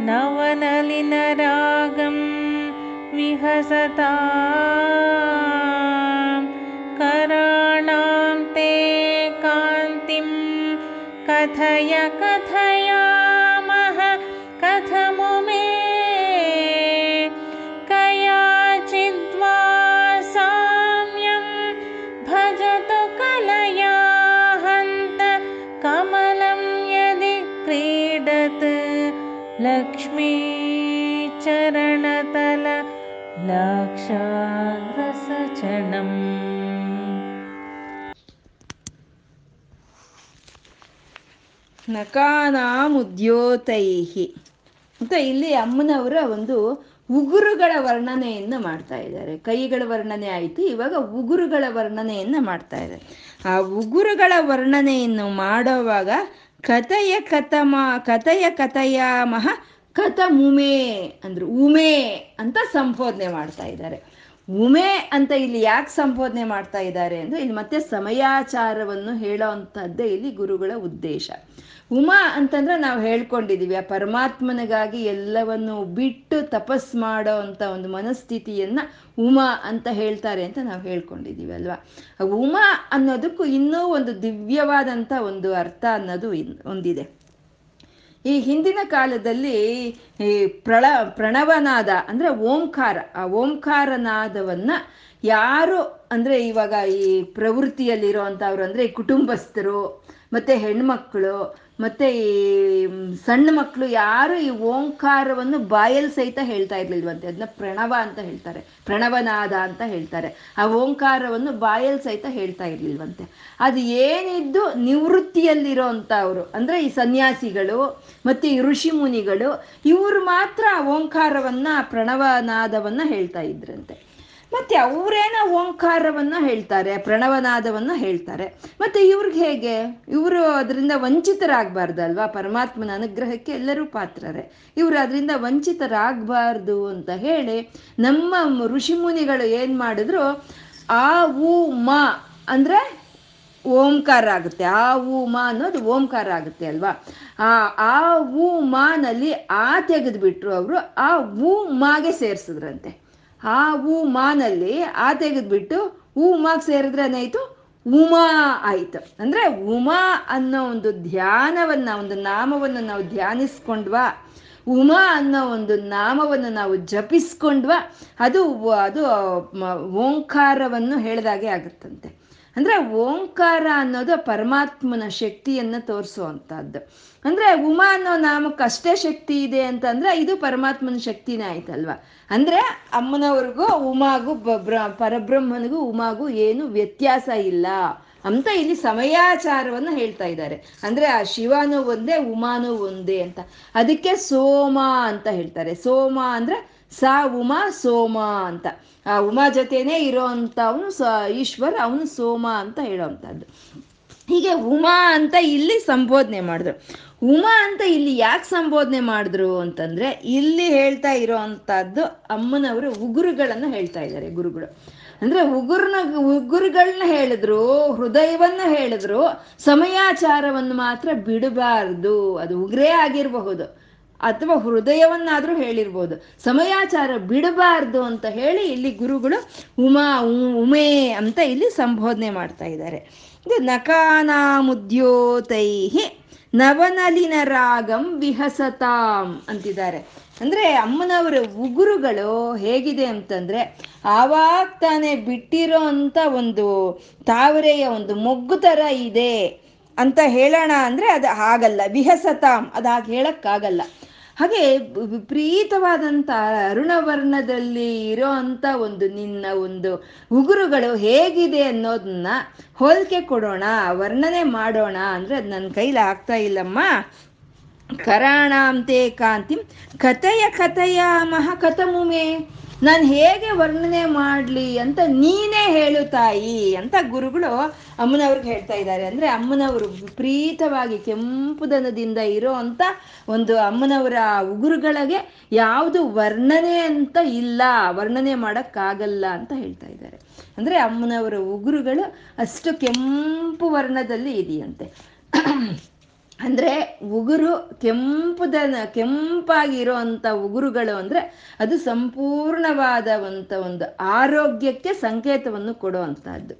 नवनलिनरागं विहसता। कराणां ते कान्तिं कथय कथयामः लक्ष्मीचरणतल लाक्षारसचणम् ನಕಾನಾಮುದ್ಯೋತೈಹಿ ಅಂತ ಇಲ್ಲಿ ಅಮ್ಮನವರ ಒಂದು ಉಗುರುಗಳ ವರ್ಣನೆಯನ್ನು ಮಾಡ್ತಾ ಇದ್ದಾರೆ ಕೈಗಳ ವರ್ಣನೆ ಆಯಿತು ಇವಾಗ ಉಗುರುಗಳ ವರ್ಣನೆಯನ್ನು ಮಾಡ್ತಾ ಇದ್ದಾರೆ ಆ ಉಗುರುಗಳ ವರ್ಣನೆಯನ್ನು ಮಾಡೋವಾಗ ಕಥಯ ಕಥಮ ಕಥಯ ಕಥ ಅಂದ್ರು ಉಮೆ ಅಂತ ಸಂಬೋಧನೆ ಮಾಡ್ತಾ ಇದ್ದಾರೆ. ಉಮೆ ಅಂತ ಇಲ್ಲಿ ಯಾಕೆ ಸಂಬೋಧನೆ ಮಾಡ್ತಾ ಇದ್ದಾರೆ ಅಂದ್ರೆ ಇಲ್ಲಿ ಮತ್ತೆ ಸಮಯಾಚಾರವನ್ನು ಹೇಳೋ ಅಂಥದ್ದೇ ಇಲ್ಲಿ ಗುರುಗಳ ಉದ್ದೇಶ. ಉಮಾ ಅಂತಂದ್ರೆ ನಾವು ಹೇಳ್ಕೊಂಡಿದೀವಿ, ಆ ಪರಮಾತ್ಮನಿಗಾಗಿ ಎಲ್ಲವನ್ನು ಬಿಟ್ಟು ತಪಸ್ ಮಾಡೋ ಅಂತ ಒಂದು ಮನಸ್ಥಿತಿಯನ್ನ ಉಮಾ ಅಂತ ಹೇಳ್ತಾರೆ ಅಂತ ನಾವು ಹೇಳ್ಕೊಂಡಿದೀವಿ ಅಲ್ವಾ? ಉಮಾ ಅನ್ನೋದಕ್ಕೂ ಇನ್ನೂ ಒಂದು ದಿವ್ಯವಾದಂಥ ಒಂದು ಅರ್ಥ ಅನ್ನೋದು ಒಂದಿದೆ. ಈ ಹಿಂದಿನ ಕಾಲದಲ್ಲಿ ಈ ಪ್ರಳ ಪ್ರಣವನಾದ, ಅಂದ್ರೆ ಓಂಕಾರ, ಆ ಓಂಕಾರನಾದವನ್ನ ಯಾರು, ಅಂದ್ರೆ ಇವಾಗ ಈ ಪ್ರವೃತ್ತಿಯಲ್ಲಿರೋ ಅಂದರೆ ಕುಟುಂಬಸ್ಥರು, ಮತ್ತೆ ಹೆಣ್ಮಕ್ಳು ಮತ್ತೆ ಈ ಸಣ್ಣ ಮಕ್ಕಳು ಯಾರು ಈ ಓಂಕಾರವನ್ನು ಬಾಯಲ್ ಸಹಿತ ಹೇಳ್ತಾ ಇರ್ಲಿಲ್ವಂತೆ. ಅದನ್ನ ಪ್ರಣವ ಅಂತ ಹೇಳ್ತಾರೆ. ಪ್ರಣವನಾದ ಅಂತ ಹೇಳ್ತಾರೆ. ಆ ಓಂಕಾರವನ್ನು ಬಾಯಲ್ ಸಹಿತ ಹೇಳ್ತಾ ಇರ್ಲಿಲ್ವಂತೆ. ಅದು ಏನಿದ್ದು ನಿವೃತ್ತಿಯಲ್ಲಿರೋ ಅವರು ಅಂದ್ರೆ ಈ ಸನ್ಯಾಸಿಗಳು, ಮತ್ತೆ ಈ ಋಷಿ ಮುನಿಗಳು, ಇವರು ಮಾತ್ರ ಓಂಕಾರವನ್ನ, ಪ್ರಣವನಾದವನ್ನ ಹೇಳ್ತಾ ಇದ್ರಂತೆ. ಮತ್ತೆ ಅವರೇನ ಓಂಕಾರವನ್ನ ಹೇಳ್ತಾರೆ, ಪ್ರಣವನಾದವನ್ನ ಹೇಳ್ತಾರೆ. ಮತ್ತೆ ಇವ್ರಿಗೆ ಹೇಗೆ? ಇವರು ಅದರಿಂದ ವಂಚಿತರಾಗಬಾರ್ದಲ್ವಾ? ಪರಮಾತ್ಮನ ಅನುಗ್ರಹಕ್ಕೆ ಎಲ್ಲರೂ ಪಾತ್ರರೇ. ಇವರು ಅದರಿಂದ ವಂಚಿತರಾಗಬಾರ್ದು ಅಂತ ಹೇಳಿ ನಮ್ಮ ಋಷಿಮುನಿಗಳು ಏನ್ ಮಾಡಿದ್ರು? ಆ ಉ ಮ ಅಂದ್ರೆ ಓಂಕಾರ ಆಗುತ್ತೆ. ಆ ಉ ಮ ಅನ್ನೋದು ಓಂಕಾರ ಆಗುತ್ತೆ ಅಲ್ವಾ? ಆ ಆ ಉ ಮಾನಲ್ಲಿ ಆ ತೆಗೆದ್ಬಿಟ್ರು ಅವರು, ಆ ಉ ಮಾಗೆ ಸೇರಿಸಿದ್ರಂತೆ. ಆ ಹೂ ಮಾನಲ್ಲಿ ಆ ತೆಗೆದ್ಬಿಟ್ಟು ಹೂ ಮಾಗ್ ಸೇರಿದ್ರೆ ಉಮಾ ಆಯ್ತು. ಅಂದ್ರೆ ಉಮಾ ಅನ್ನೋ ಒಂದು ಧ್ಯಾನವನ್ನ, ಒಂದು ನಾಮವನ್ನು ನಾವು ಧ್ಯಾನಿಸ್ಕೊಂಡ್ವಾ. ಉಮಾ ಅನ್ನೋ ಒಂದು ನಾಮವನ್ನು ನಾವು ಜಪಿಸ್ಕೊಂಡ್ವಾ. ಅದು ಅದು ಓಂಕಾರವನ್ನು ಹೇಳ್ದಾಗೆ ಆಗುತ್ತಂತೆ. ಅಂದ್ರೆ ಓಂಕಾರ ಅನ್ನೋದು ಪರಮಾತ್ಮನ ಶಕ್ತಿಯನ್ನ ತೋರಿಸುವಂತಹದ್ದು. ಅಂದ್ರೆ ಉಮಾ ಅನ್ನೋ ನಾಮಕ್ಕೆ ಅಷ್ಟೇ ಶಕ್ತಿ ಇದೆ ಅಂತಂದ್ರೆ ಇದು ಪರಮಾತ್ಮನ ಶಕ್ತಿನೇ ಆಯ್ತಲ್ವಾ? ಅಂದ್ರೆ ಅಮ್ಮನವ್ರಿಗೂ ಉಮಾಗೂ ಪರಬ್ರಹ್ಮನಿಗೂ ಉಮಾಗೂ ಏನು ವ್ಯತ್ಯಾಸ ಇಲ್ಲ ಅಂತ ಇಲ್ಲಿ ಸಮಯಾಚಾರವನ್ನು ಹೇಳ್ತಾ ಇದ್ದಾರೆ. ಅಂದ್ರೆ ಆ ಶಿವನು ಒಂದೇ, ಉಮಾನು ಒಂದೇ ಅಂತ. ಅದಕ್ಕೆ ಸೋಮ ಅಂತ ಹೇಳ್ತಾರೆ. ಸೋಮ ಅಂದ್ರೆ ಸಾ ಉಮಾ ಸೋಮ ಅಂತ. ಆ ಉಮಾ ಜೊತೆನೇ ಇರೋ ಅವನು ಸ ಈಶ್ವರ್, ಅವನು ಸೋಮ ಅಂತ ಹೇಳೋವಂಥದ್ದು ಹೀಗೆ ಉಮಾ ಅಂತ ಇಲ್ಲಿ ಸಂಬೋಧನೆ ಮಾಡಿದ್ರು. ಉಮಾ ಅಂತ ಇಲ್ಲಿ ಯಾಕೆ ಸಂಬೋಧನೆ ಮಾಡಿದ್ರು ಅಂತಂದ್ರೆ, ಇಲ್ಲಿ ಹೇಳ್ತಾ ಇರೋ ಅಂಥದ್ದು ಅಮ್ಮನವರು ಉಗುರುಗಳನ್ನು ಹೇಳ್ತಾ ಇದ್ದಾರೆ ಗುರುಗಳು. ಅಂದ್ರೆ ಉಗುರ್ನ ಉಗುರುಗಳನ್ನ ಹೇಳಿದ್ರು, ಹೃದಯವನ್ನ ಹೇಳಿದ್ರು, ಸಮಯಾಚಾರವನ್ನು ಮಾತ್ರ ಬಿಡಬಾರ್ದು, ಅದು ಉಗ್ರೇ ಆಗಿರಬಹುದು. ಅಥವಾ ಹೃದಯವನ್ನಾದರೂ ಹೇಳಿರ್ಬೋದು. ಸಮಯಾಚಾರ ಬಿಡಬಾರ್ದು ಅಂತ ಹೇಳಿ ಇಲ್ಲಿ ಗುರುಗಳು ಉಮಾ ಉಮೆ ಅಂತ ಇಲ್ಲಿ ಸಂಬೋಧನೆ ಮಾಡ್ತಾ ಇದ್ದಾರೆ. ಇದು ನಕಾನಾಮುದ್ಯೋತೈಹಿ ನವನಲಿನ ರಾಗಂ ವಿಹಸತಾಂ ಅಂತಿದ್ದಾರೆ. ಅಂದ್ರೆ ಅಮ್ಮನವರ ಉಗುರುಗಳು ಹೇಗಿದೆ ಅಂತಂದ್ರೆ ಆವಾಗ ತಾನೇ ಬಿಟ್ಟಿರೋ ಅಂತ ಒಂದು ತಾವರೆಯ ಒಂದು ಮೊಗ್ಗು ತರ ಇದೆ ಅಂತ ಹೇಳೋಣ ಅಂದ್ರೆ ಅದು ಹಾಗಲ್ಲ. ವಿಹಸತಾಂ ಅದು ಹಾಗೆ ಹೇಳಕ್ಕಾಗಲ್ಲ. ಹಾಗೆ ವಿಪರೀತವಾದಂಥ ಅರುಣವರ್ಣದಲ್ಲಿ ಇರೋ ಅಂಥ ಒಂದು ನಿನ್ನ ಒಂದು ಉಗುರುಗಳು ಹೇಗಿದೆ ಅನ್ನೋದನ್ನ ಹೋಲಿಕೆ ಕೊಡೋಣ, ವರ್ಣನೆ ಮಾಡೋಣ ಅಂದರೆ ಅದು ನನ್ನ ಕೈಲಿ ಆಗ್ತಾ ಇಲ್ಲಮ್ಮ. ಕರಾಣಾಂತೆ ಕಾಂತಿಂ ಕಥೆಯ ಕಥೆಯ ಮಹ ಕಥಮುಮೆ ನಾನು ಹೇಗೆ ವರ್ಣನೆ ಮಾಡಲಿ ಅಂತ ನೀನೇ ಹೇಳು ತಾಯಿ ಅಂತ ಗುರುಗಳು ಅಮ್ಮನವ್ರಿಗೆ ಹೇಳ್ತಾ ಇದ್ದಾರೆ. ಅಂದ್ರೆ ಅಮ್ಮನವರು ವಿಪರೀತವಾಗಿ ಕೆಂಪುದನದಿಂದ ಇರೋ ಅಂತ ಒಂದು ಅಮ್ಮನವರ ಉಗುರುಗಳಿಗೆ ಯಾವುದು ವರ್ಣನೆ ಅಂತ ಇಲ್ಲ, ವರ್ಣನೆ ಮಾಡೋಕ್ಕಾಗಲ್ಲ ಅಂತ ಹೇಳ್ತಾ ಇದ್ದಾರೆ. ಅಂದ್ರೆ ಅಮ್ಮನವರ ಉಗುರುಗಳು ಅಷ್ಟು ಕೆಂಪು ವರ್ಣದಲ್ಲಿ ಇದೆಯಂತೆ. ಅಂದ್ರೆ ಉಗುರು ಕೆಂಪುದ ಕೆಂಪಾಗಿರೋ ಅಂಥ ಉಗುರುಗಳು ಅಂದ್ರೆ ಅದು ಸಂಪೂರ್ಣವಾದಂಥ ಒಂದು ಆರೋಗ್ಯಕ್ಕೆ ಸಂಕೇತವನ್ನು ಕೊಡುವಂತಹದ್ದು.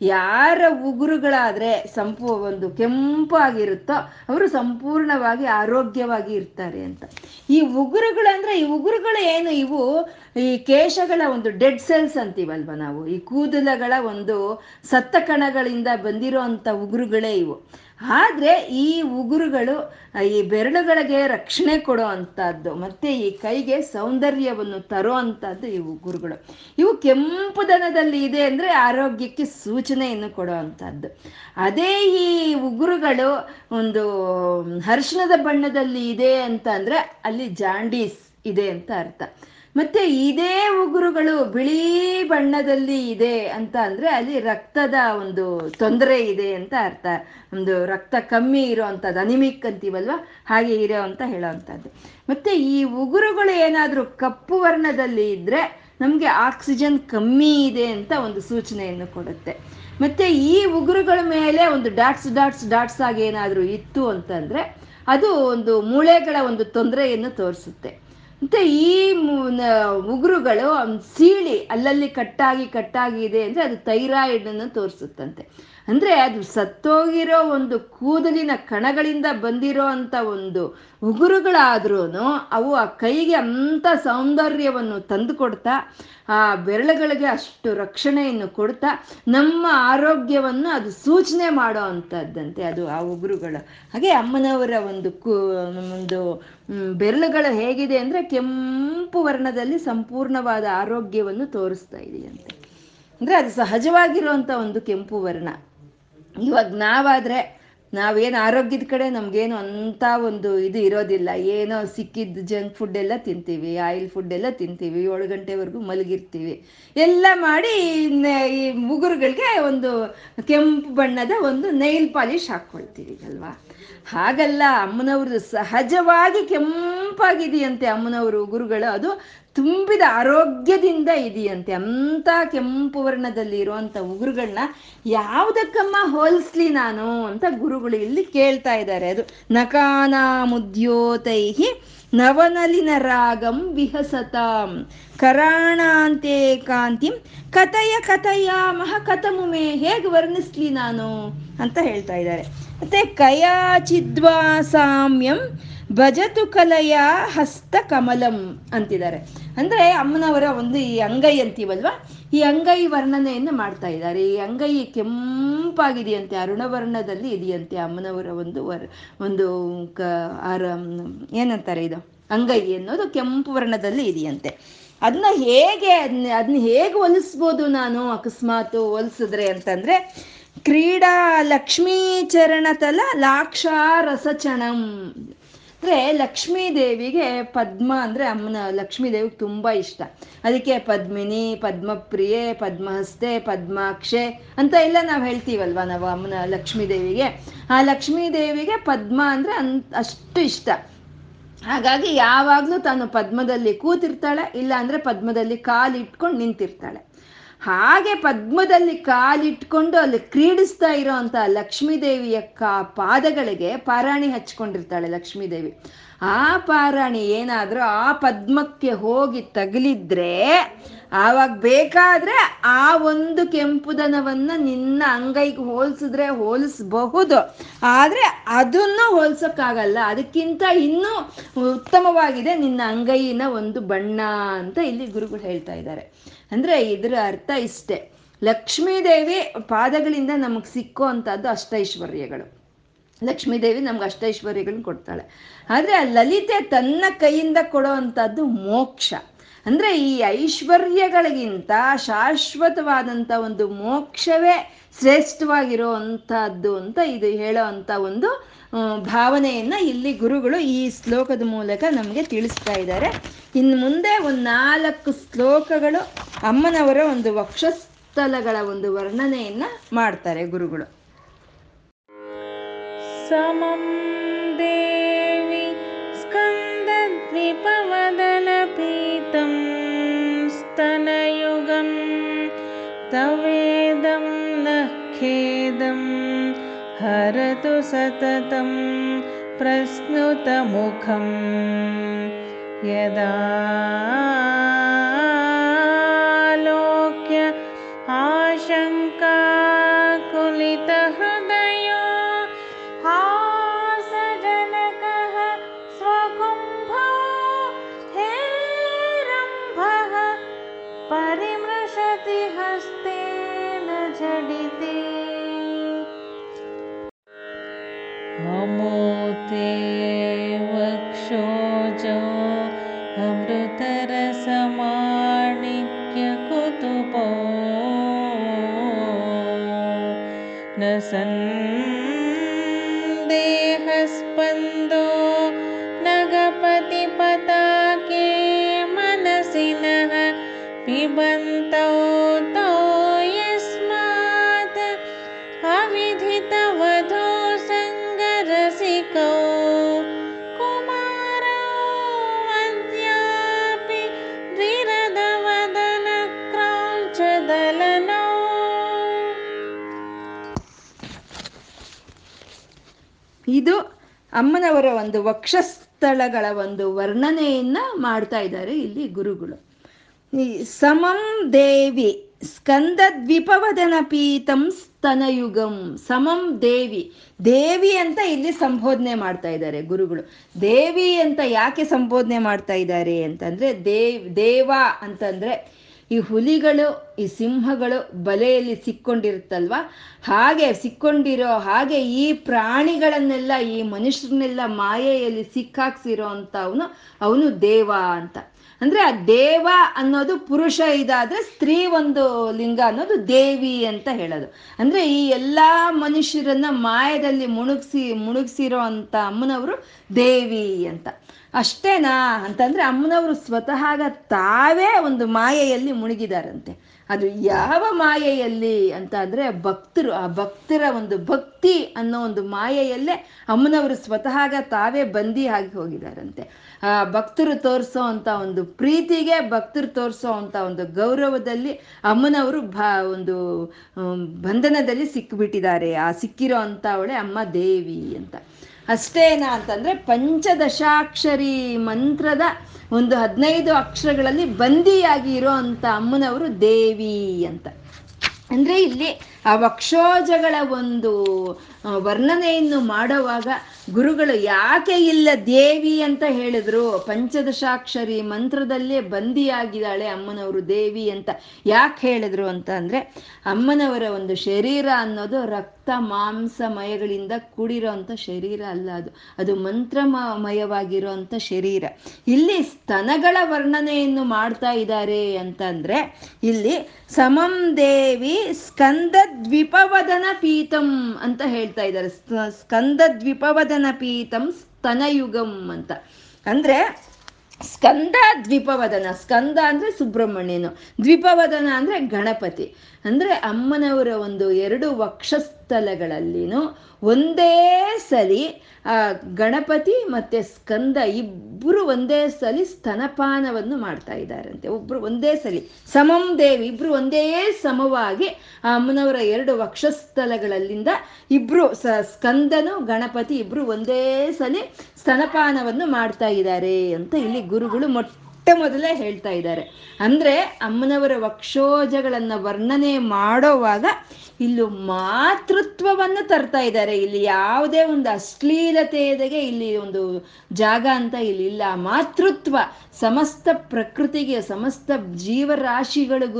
ಯಾರ ಉಗುರುಗಳಾದ್ರೆ ಸಂಪೂ ಒಂದು ಕೆಂಪಾಗಿರುತ್ತೋ ಅವರು ಸಂಪೂರ್ಣವಾಗಿ ಆರೋಗ್ಯವಾಗಿ ಇರ್ತಾರೆ ಅಂತ. ಈ ಉಗುರುಗಳಂದ್ರೆ ಈ ಉಗುರುಗಳು ಏನು? ಇವು ಈ ಕೇಶಗಳ ಒಂದು ಡೆಡ್ ಸೆಲ್ಸ್ ಅಂತೀವಲ್ವ ನಾವು? ಈ ಕೂದಲಗಳ ಒಂದು ಸತ್ತ ಕಣಗಳಿಂದ ಬಂದಿರೋ ಅಂಥ ಉಗುರುಗಳೇ ಇವು. ಆದ್ರೆ ಈ ಉಗುರುಗಳು, ಈ ಬೆರಳುಗಳಿಗೆ ರಕ್ಷಣೆ ಕೊಡೋ ಅಂಥದ್ದು, ಮತ್ತೆ ಈ ಕೈಗೆ ಸೌಂದರ್ಯವನ್ನು ತರೋ ಅಂಥದ್ದು ಈ ಉಗುರುಗಳು. ಇವು ಕೆಂಪು ದನದಲ್ಲಿ ಇದೆ ಅಂದ್ರೆ ಆರೋಗ್ಯಕ್ಕೆ ಸೂಚನೆಯನ್ನು ಕೊಡೋ ಅಂಥದ್ದು. ಅದೇ ಈ ಉಗುರುಗಳು ಒಂದು ಹರ್ಷಣದ ಬಣ್ಣದಲ್ಲಿ ಇದೆ ಅಂತ ಅಂದ್ರೆ ಅಲ್ಲಿ ಜಾಂಡೀಸ್ ಇದೆ ಅಂತ ಅರ್ಥ. ಮತ್ತೆ ಇದೇ ಉಗುರುಗಳು ಬಿಳಿ ಬಣ್ಣದಲ್ಲಿ ಇದೆ ಅಂತ ಅಂದ್ರೆ ಅಲ್ಲಿ ರಕ್ತದ ಒಂದು ತೊಂದರೆ ಇದೆ ಅಂತ ಅರ್ಥ. ಒಂದು ರಕ್ತ ಕಮ್ಮಿ ಇರೋವಂಥದ್ದು ಅನಿಮಿಕ್ ಅಂತೀವಲ್ವ? ಹಾಗೆ ಇರೋ ಅಂತ ಹೇಳೋವಂಥದ್ದು ಮತ್ತೆ ಈ ಉಗುರುಗಳು ಏನಾದರೂ ಕಪ್ಪು ವರ್ಣದಲ್ಲಿ ಇದ್ರೆ ನಮಗೆ ಆಕ್ಸಿಜನ್ ಕಮ್ಮಿ ಇದೆ ಅಂತ ಒಂದು ಸೂಚನೆಯನ್ನು ಕೊಡುತ್ತೆ. ಮತ್ತೆ ಈ ಉಗುರುಗಳ ಮೇಲೆ ಒಂದು ಡಾಟ್ಸ್ ಡಾಟ್ಸ್ ಡಾಟ್ಸ್ ಆಗಿ ಏನಾದರೂ ಇತ್ತು ಅಂತಂದ್ರೆ ಅದು ಒಂದು ಮೂಳೆಗಳ ಒಂದು ತೊಂದರೆಯನ್ನು ತೋರಿಸುತ್ತೆ. ಮತ್ತೆ ಈ ಉಗುರುಗಳು ಸೀಳಿ ಅಲ್ಲಲ್ಲಿ ಕಟ್ಟಾಗಿ ಕಟ್ಟಾಗಿ ಇದೆ ಅಂದ್ರೆ ಅದು ಥೈರಾಯ್ಡ್ ಅನ್ನು ತೋರಿಸುತ್ತಂತೆ. ಅಂದ್ರೆ ಅದು ಸತ್ತೋಗಿರೋ ಒಂದು ಕೂದಲಿನ ಕಣಗಳಿಂದ ಬಂದಿರೋ ಅಂತ ಒಂದು ಉಗುರುಗಳಾದ್ರೂ ಅವು ಆ ಕೈಗೆ ಅಂತ ಸೌಂದರ್ಯವನ್ನು ತಂದು ಕೊಡ್ತಾ ಆ ಬೆರಳುಗಳಿಗೆ ಅಷ್ಟು ರಕ್ಷಣೆಯನ್ನು ಕೊಡ್ತಾ, ನಮ್ಮ ಆರೋಗ್ಯವನ್ನು ಅದು ಸೂಚನೆ ಮಾಡೋ ಅಂಥದ್ದಂತೆ ಅದು ಆ ಉಗುರುಗಳು. ಹಾಗೆ ಅಮ್ಮನವರ ಒಂದು ಒಂದು ಬೆರಳುಗಳು ಹೇಗಿದೆ ಅಂದ್ರೆ ಕೆಂಪು ವರ್ಣದಲ್ಲಿ ಸಂಪೂರ್ಣವಾದ ಆರೋಗ್ಯವನ್ನು ತೋರಿಸ್ತಾ ಇದೆಯಂತೆ. ಅಂದ್ರೆ ಅದು ಸಹಜವಾಗಿರುವಂಥ ಒಂದು ಕೆಂಪು ವರ್ಣ. ಇವಾಗ ನಾವಾದ್ರೆ ನಾವೇನು ಆರೋಗ್ಯದ ಕಡೆ ನಮಗೇನು ಅಂಥ ಒಂದು ಇದು ಇರೋದಿಲ್ಲ. ಏನೋ ಸಿಕ್ಕಿದ್ದು ಜಂಕ್ ಫುಡ್ ಎಲ್ಲ ತಿಂತೀವಿ ಆಯಿಲ್ ಫುಡ್ ಎಲ್ಲ ತಿಂತೀವಿ, ಏಳು ಗಂಟೆವರೆಗೂ ಮಲಗಿರ್ತೀವಿ. ಎಲ್ಲ ಮಾಡಿ ಈ ಉಗುರುಗಳಿಗೆ ಒಂದು ಕೆಂಪು ಬಣ್ಣದ ಒಂದು ನೈಲ್ ಪಾಲಿಶ್ ಹಾಕ್ಕೊಳ್ತೀವಿ, ಅಲ್ವಾ? ಹಾಗಲ್ಲ, ಅಮ್ಮನವ್ರದ್ದು ಸಹಜವಾಗಿ ಕೆಂಪಾಗಿದೆಯಂತೆ ಅಮ್ಮನವರು ಗುರುಗಳು. ಅದು ತುಂಬಿದ ಆರೋಗ್ಯದಿಂದ ಇದೆಯಂತೆ. ಅಂತ ಕೆಂಪು ವರ್ಣದಲ್ಲಿ ಇರುವಂತ ಉಗುರುಗಳನ್ನ ಯಾವುದಕ್ಕಮ್ಮ ಹೋಲಿಸ್ಲಿ ನಾನು ಅಂತ ಗುರುಗಳು ಇಲ್ಲಿ ಕೇಳ್ತಾ ಇದ್ದಾರೆ. ಅದು ನಕಾನಾಮುದ್ಯೋತೈಹಿ ನವನಲಿನ ರಾಗಂ ವಿಹಸತಾಂ. ಕರಾಣಾಂತೆ ಕಾಂತಿಂ, ಕಥಯ ಕಥಯ ಮಹ ಕಥಮುಮೆ ಹೇಗೆ ವರ್ಣಿಸ್ಲಿ ನಾನು ಅಂತ ಹೇಳ್ತಾ ಇದ್ದಾರೆ. ಮತ್ತೆ ಕಯಾಚಿದ್ವಾ ಸಾಮ್ಯಂ ಭಜತು ಕಲೆಯ ಹಸ್ತ ಕಮಲಂ ಅಂತಿದ್ದಾರೆ. ಅಂದ್ರೆ ಅಮ್ಮನವರ ಒಂದು ಈ ಅಂಗೈ ಅಂತೀವಲ್ವಾ? ಈ ಅಂಗೈ ವರ್ಣನೆಯನ್ನು ಮಾಡ್ತಾ ಇದ್ದಾರೆ. ಈ ಅಂಗೈ ಕೆಂಪಾಗಿದೆಯಂತೆ, ಅರುಣವರ್ಣದಲ್ಲಿ ಇದೆಯಂತೆ ಅಮ್ಮನವರ ಒಂದು ವರ್, ಒಂದು ಕ ಏನಂತಾರೆ ಇದು? ಅಂಗೈ ಅನ್ನೋದು ಕೆಂಪು ವರ್ಣದಲ್ಲಿ ಇದೆಯಂತೆ. ಅದನ್ನ ಹೇಗೆ ಅದನ್ನ ಅದನ್ನ ಹೇಗೆ ಹೊಲಿಸ್ಬೋದು ನಾನು ಅಕಸ್ಮಾತ್ ಹೊಲಿಸಿದ್ರೆ ಅಂತಂದ್ರೆ ಕ್ರೀಡಾ ಲಕ್ಷ್ಮೀ ಚರಣತಲ ಲಾಕ್ಷಾ ರಸಚಣಂ ಅಂದರೆ ಲಕ್ಷ್ಮೀ ದೇವಿಗೆ ಪದ್ಮ ಅಂದರೆ ಅಮ್ಮನ ಲಕ್ಷ್ಮೀ ದೇವಿಗೆ ತುಂಬ ಇಷ್ಟ. ಅದಕ್ಕೆ ಪದ್ಮಿನಿ, ಪದ್ಮಪ್ರಿಯೆ, ಪದ್ಮಹಸ್ತೆ, ಪದ್ಮಾಕ್ಷೆ ಅಂತ ಎಲ್ಲ ನಾವು ಹೇಳ್ತೀವಲ್ವ ನಾವು ಅಮ್ಮನ ಲಕ್ಷ್ಮೀ ದೇವಿಗೆ. ಆ ಲಕ್ಷ್ಮೀ ದೇವಿಗೆ ಪದ್ಮ ಅಂದರೆ ಅನ್, ಅಷ್ಟು ಇಷ್ಟ. ಹಾಗಾಗಿ ಯಾವಾಗಲೂ ತಾನು ಪದ್ಮದಲ್ಲಿ ಕೂತಿರ್ತಾಳೆ ಇಲ್ಲ ಅಂದರೆ ಪದ್ಮದಲ್ಲಿ ಕಾಲಿಟ್ಕೊಂಡು ನಿಂತಿರ್ತಾಳೆ. ಹಾಗೆ ಪದ್ಮದಲ್ಲಿ ಕಾಲಿಟ್ಕೊಂಡು ಅಲ್ಲಿ ಕ್ರೀಡಿಸ್ತಾ ಇರೋಂಥ ಲಕ್ಷ್ಮೀದೇವಿಯ ಕಾ ಪಾದಗಳಿಗೆ ಪಾರಾಣಿ ಹಚ್ಕೊಂಡಿರ್ತಾಳೆ ಲಕ್ಷ್ಮೀದೇವಿ. ಆ ಪಾರಾಣಿ ಏನಾದರೂ ಆ ಪದ್ಮಕ್ಕೆ ಹೋಗಿ ತಗಲಿದ್ರೆ, ಆವಾಗ ಬೇಕಾದ್ರೆ ಆ ಒಂದು ಕೆಂಪುದನವನ್ನ ನಿನ್ನ ಅಂಗೈಗೆ ಹೋಲಿಸಿದ್ರೆ ಹೋಲಿಸ್ಬಹುದು. ಆದರೆ ಅದನ್ನು ಹೋಲ್ಸೋಕ್ಕಾಗಲ್ಲ, ಅದಕ್ಕಿಂತ ಇನ್ನೂ ಉತ್ತಮವಾಗಿದೆ ನಿನ್ನ ಅಂಗೈನ ಒಂದು ಬಣ್ಣ ಅಂತ ಇಲ್ಲಿ ಗುರುಗಳು ಹೇಳ್ತಾ ಇದ್ದಾರೆ. ಅಂದರೆ ಇದರ ಅರ್ಥ ಇಷ್ಟೇ. ಲಕ್ಷ್ಮೀದೇವಿ ಪಾದಗಳಿಂದ ನಮಗೆ ಸಿಕ್ಕೋ ಅಂಥದ್ದು ಅಷ್ಟೈಶ್ವರ್ಯಗಳು. ಲಕ್ಷ್ಮೀದೇವಿ ನಮ್ಗೆ ಅಷ್ಟೈಶ್ವರ್ಯಗಳನ್ನ ಕೊಡ್ತಾಳೆ. ಆದರೆ ಆ ಲಲಿತೆ ತನ್ನ ಕೈಯಿಂದ ಕೊಡೋ ಅಂಥದ್ದು ಮೋಕ್ಷ. ಅಂದರೆ ಈ ಐಶ್ವರ್ಯಗಳಿಗಿಂತ ಶಾಶ್ವತವಾದಂಥ ಒಂದು ಮೋಕ್ಷವೇ ಶ್ರೇಷ್ಠವಾಗಿರೋ ಅಂಥದ್ದು ಅಂತ ಇದು ಹೇಳೋ ಅಂಥ ಒಂದು ಭಾವನೆಯನ್ನು ಇಲ್ಲಿ ಗುರುಗಳು ಈ ಶ್ಲೋಕದ ಮೂಲಕ ನಮಗೆ ತಿಳಿಸ್ತಾ ಇದ್ದಾರೆ. ಇನ್ನು ಮುಂದೆ ಒಂದು ನಾಲ್ಕು ಶ್ಲೋಕಗಳು ಅಮ್ಮನವರ ಒಂದು ವಕ್ಷಸ್ಥಲಗಳ ಒಂದು ವರ್ಣನೆಯನ್ನ ಮಾಡ್ತಾರೆ ಗುರುಗಳು. ಸಮಂ ದೇವಿ ಸ್ಕಂದ ದ್ವಿಪವದನ ಪೀತಂ ಸ್ತನಯುಗಂ ತವೇದಂ ನಖೇದಂ हरतु सततं प्रस्नुतमुखं यदा ममोते वक्षोजो अमृतरसमाणिक्यकुतुपो न सन्देहस्पन्दो ಅಮ್ಮನವರ ಒಂದು ವಕ್ಷಸ್ಥಳಗಳ ಒಂದು ವರ್ಣನೆಯನ್ನ ಮಾಡ್ತಾ ಇದ್ದಾರೆ ಇಲ್ಲಿ ಗುರುಗಳು. ಸಮಂ ದೇವಿ ಸ್ಕಂದ ದ್ವಿಪವದನ ಪೀತಂ ಸ್ತನಯುಗಂ. ಸಮಂ ದೇವಿ. ದೇವಿ ಅಂತ ಇಲ್ಲಿ ಸಂಬೋಧನೆ ಮಾಡ್ತಾ ಇದ್ದಾರೆ ಗುರುಗಳು. ದೇವಿ ಅಂತ ಯಾಕೆ ಸಂಬೋಧನೆ ಮಾಡ್ತಾ ಇದ್ದಾರೆ ಅಂತಂದ್ರೆ ದೇವ್, ದೇವ ಅಂತಂದ್ರೆ ಈ ಹುಲಿಗಳು, ಈ ಸಿಂಹಗಳು ಬಲೆಯಲ್ಲಿ ಸಿಕ್ಕೊಂಡಿರುತ್ತಲ್ವ? ಹಾಗೆ ಸಿಕ್ಕೊಂಡಿರೋ ಹಾಗೆ ಈ ಪ್ರಾಣಿಗಳನ್ನೆಲ್ಲ, ಈ ಮನುಷ್ಯರನ್ನೆಲ್ಲ ಮಾಯೆಯಲ್ಲಿ ಸಿಕ್ಕಾಕ್ಸಿರೋ ಅಂತ ಅವನು ಅವನು ದೇವ ಅಂತ. ಅಂದ್ರೆ ಆ ದೇವ ಅನ್ನೋದು ಪುರುಷ ಇದಾದ್ರೆ ಸ್ತ್ರೀ ಒಂದು ಲಿಂಗ ಅನ್ನೋದು ದೇವಿ ಅಂತ ಹೇಳೋದು. ಅಂದ್ರೆ ಈ ಎಲ್ಲಾ ಮನುಷ್ಯರನ್ನ ಮಾಯದಲ್ಲಿ ಮುಣುಗ್ಸಿ, ಮುಣುಗ್ಸಿರೋ ಅಂತ ಅಮ್ಮನವರು ದೇವಿ ಅಂತ. ಅಷ್ಟೇನಾ? ಅಂತಂದ್ರೆ ಅಮ್ಮನವರು ಸ್ವತಃ ತಾವೇ ಒಂದು ಮಾಯೆಯಲ್ಲಿ ಮುಳುಗಿದಾರಂತೆ ಅದು ಯಾವ ಮಾಯೆಯಲ್ಲಿ ಅಂತ ಅಂದ್ರೆ ಭಕ್ತರು, ಆ ಭಕ್ತರ ಒಂದು ಭಕ್ತಿ ಅನ್ನೋ ಒಂದು ಮಾಯೆಯಲ್ಲೇ ಅಮ್ಮನವರು ಸ್ವತಃ ತಾವೇ ಬಂದಿ ಆಗಿ ಹೋಗಿದಾರಂತೆ. ಆ ಭಕ್ತರು ತೋರಿಸೋ ಅಂತ ಒಂದು ಪ್ರೀತಿಗೆ, ಭಕ್ತರು ತೋರಿಸೋ ಅಂತ ಒಂದು ಗೌರವದಲ್ಲಿ ಅಮ್ಮನವರು ಒಂದು ಬಂಧನದಲ್ಲಿ ಸಿಕ್ಕಿಬಿಟ್ಟಿದ್ದಾರೆ ಆ ಸಿಕ್ಕಿರೋ ಅಂತ ಅವಳೆ ಅಮ್ಮ ದೇವಿ ಅಂತ. ಅಷ್ಟೇನಾ ಅಂತಂದ್ರೆ ಪಂಚದಶಾಕ್ಷರಿ ಮಂತ್ರದ ಒಂದು ಹದಿನೈದು ಅಕ್ಷರಗಳಲ್ಲಿ ಬಂದಿಯಾಗಿ ಇರೋ ಅಂತ ಅಮ್ಮನವರು ದೇವಿ ಅಂತ. ಅಂದ್ರೆ ಇಲ್ಲಿ ಆ ವಕ್ಷೋಜಗಳ ಒಂದು ವರ್ಣನೆಯನ್ನು ಮಾಡುವಾಗ ಗುರುಗಳು ಯಾಕೆ ಇಲ್ಲ ದೇವಿ ಅಂತ ಹೇಳಿದ್ರು? ಪಂಚದಶಾಕ್ಷರಿ ಮಂತ್ರದಲ್ಲೇ ಬಂದಿಯಾಗಿದ್ದಾಳೆ ಅಮ್ಮನವರು ದೇವಿ ಅಂತ. ಯಾಕೆ ಹೇಳಿದ್ರು ಅಂತ ಅಂದ್ರೆ, ಅಮ್ಮನವರ ಒಂದು ಶರೀರ ಅನ್ನೋದು ರಕ್ತ ಮಾಂಸಮಯಗಳಿಂದ ಕೂಡಿರೋ ಅಂತ ಶರೀರ ಅಲ್ಲ ಅದು. ಅದು ಮಂತ್ರಮಯವಾಗಿರೋ ಅಂಥ ಶರೀರ. ಇಲ್ಲಿ ಸ್ತನಗಳ ವರ್ಣನೆಯನ್ನು ಮಾಡ್ತಾ ಇದ್ದಾರೆ ಅಂತಂದ್ರೆ, ಇಲ್ಲಿ ಸಮಂ ದೇವಿ ಸ್ಕಂದ ದ್ವಿಪವದನ ಪೀತಂ ಅಂತ ಹೇಳ್ತಾ ಇದ್ದಾರೆ. ಸ್ಕಂದ ದ್ವಿಪವದನ ಪೀತಂ ಸ್ತನಯುಗಂ ಅಂತ. ಅಂದ್ರೆ ಸ್ಕಂದ ದ್ವಿಪವದನ. ಸ್ಕಂದ ಅಂದ್ರೆ ಸುಬ್ರಹ್ಮಣ್ಯನು. ದ್ವಿಪವದನ ಅಂದ್ರೆ ಗಣಪತಿ. ಅಂದ್ರೆ ಅಮ್ಮನವರ ಒಂದು ಎರಡು ವಕ್ಷಸ್ಥಲಗಳಲ್ಲಿನೂ ಒಂದೇ ಸಲಿ, ಆ, ಗಣಪತಿ ಮತ್ತೆ ಸ್ಕಂದ ಇಬ್ಬರು ಒಂದೇ ಸಲಿ ಸ್ತನಪಾನವನ್ನು ಮಾಡ್ತಾ ಇದ್ದಾರಂತೆ. ಒಬ್ಬರು ಒಂದೇ ಸಲಿ. ಸಮಂ ದೇವಿ ಇಬ್ಬರು ಒಂದೇ ಸಮವಾಗಿ ಆ ಅಮ್ಮನವರ ಎರಡು ವಕ್ಷಸ್ಥಲಗಳಲ್ಲಿಂದ ಇಬ್ಬರು ಸ, ಸ್ಕಂದನು, ಗಣಪತಿ ಇಬ್ಬರು ಒಂದೇ ಸಲಿ ಸ್ತನಪಾನವನ್ನು ಮಾಡ್ತಾ ಇದ್ದಾರೆ ಅಂತ ಇಲ್ಲಿ ಗುರುಗಳು ಮೊಟ್ಟ ಮೊದಲೇ ಹೇಳ್ತಾ ಇದ್ದಾರೆ. ಅಂದ್ರೆ ಅಮ್ಮನವರ ವಕ್ಷೋಜಗಳನ್ನ ವರ್ಣನೆ ಮಾಡೋವಾಗ ಇಲ್ಲೂ ಮಾತೃತ್ವವನ್ನು ತರ್ತಾ ಇದ್ದಾರೆ. ಇಲ್ಲಿ ಯಾವುದೇ ಒಂದು ಅಶ್ಲೀಲತೆಯದಗೆ ಇಲ್ಲಿ ಒಂದು ಜಾಗ ಅಂತ ಇಲ್ಲಿ ಇಲ್ಲ. ಮಾತೃತ್ವ, ಸಮಸ್ತ ಪ್ರಕೃತಿಗೆ, ಸಮಸ್ತ ಜೀವರಾಶಿಗಳಿಗೂ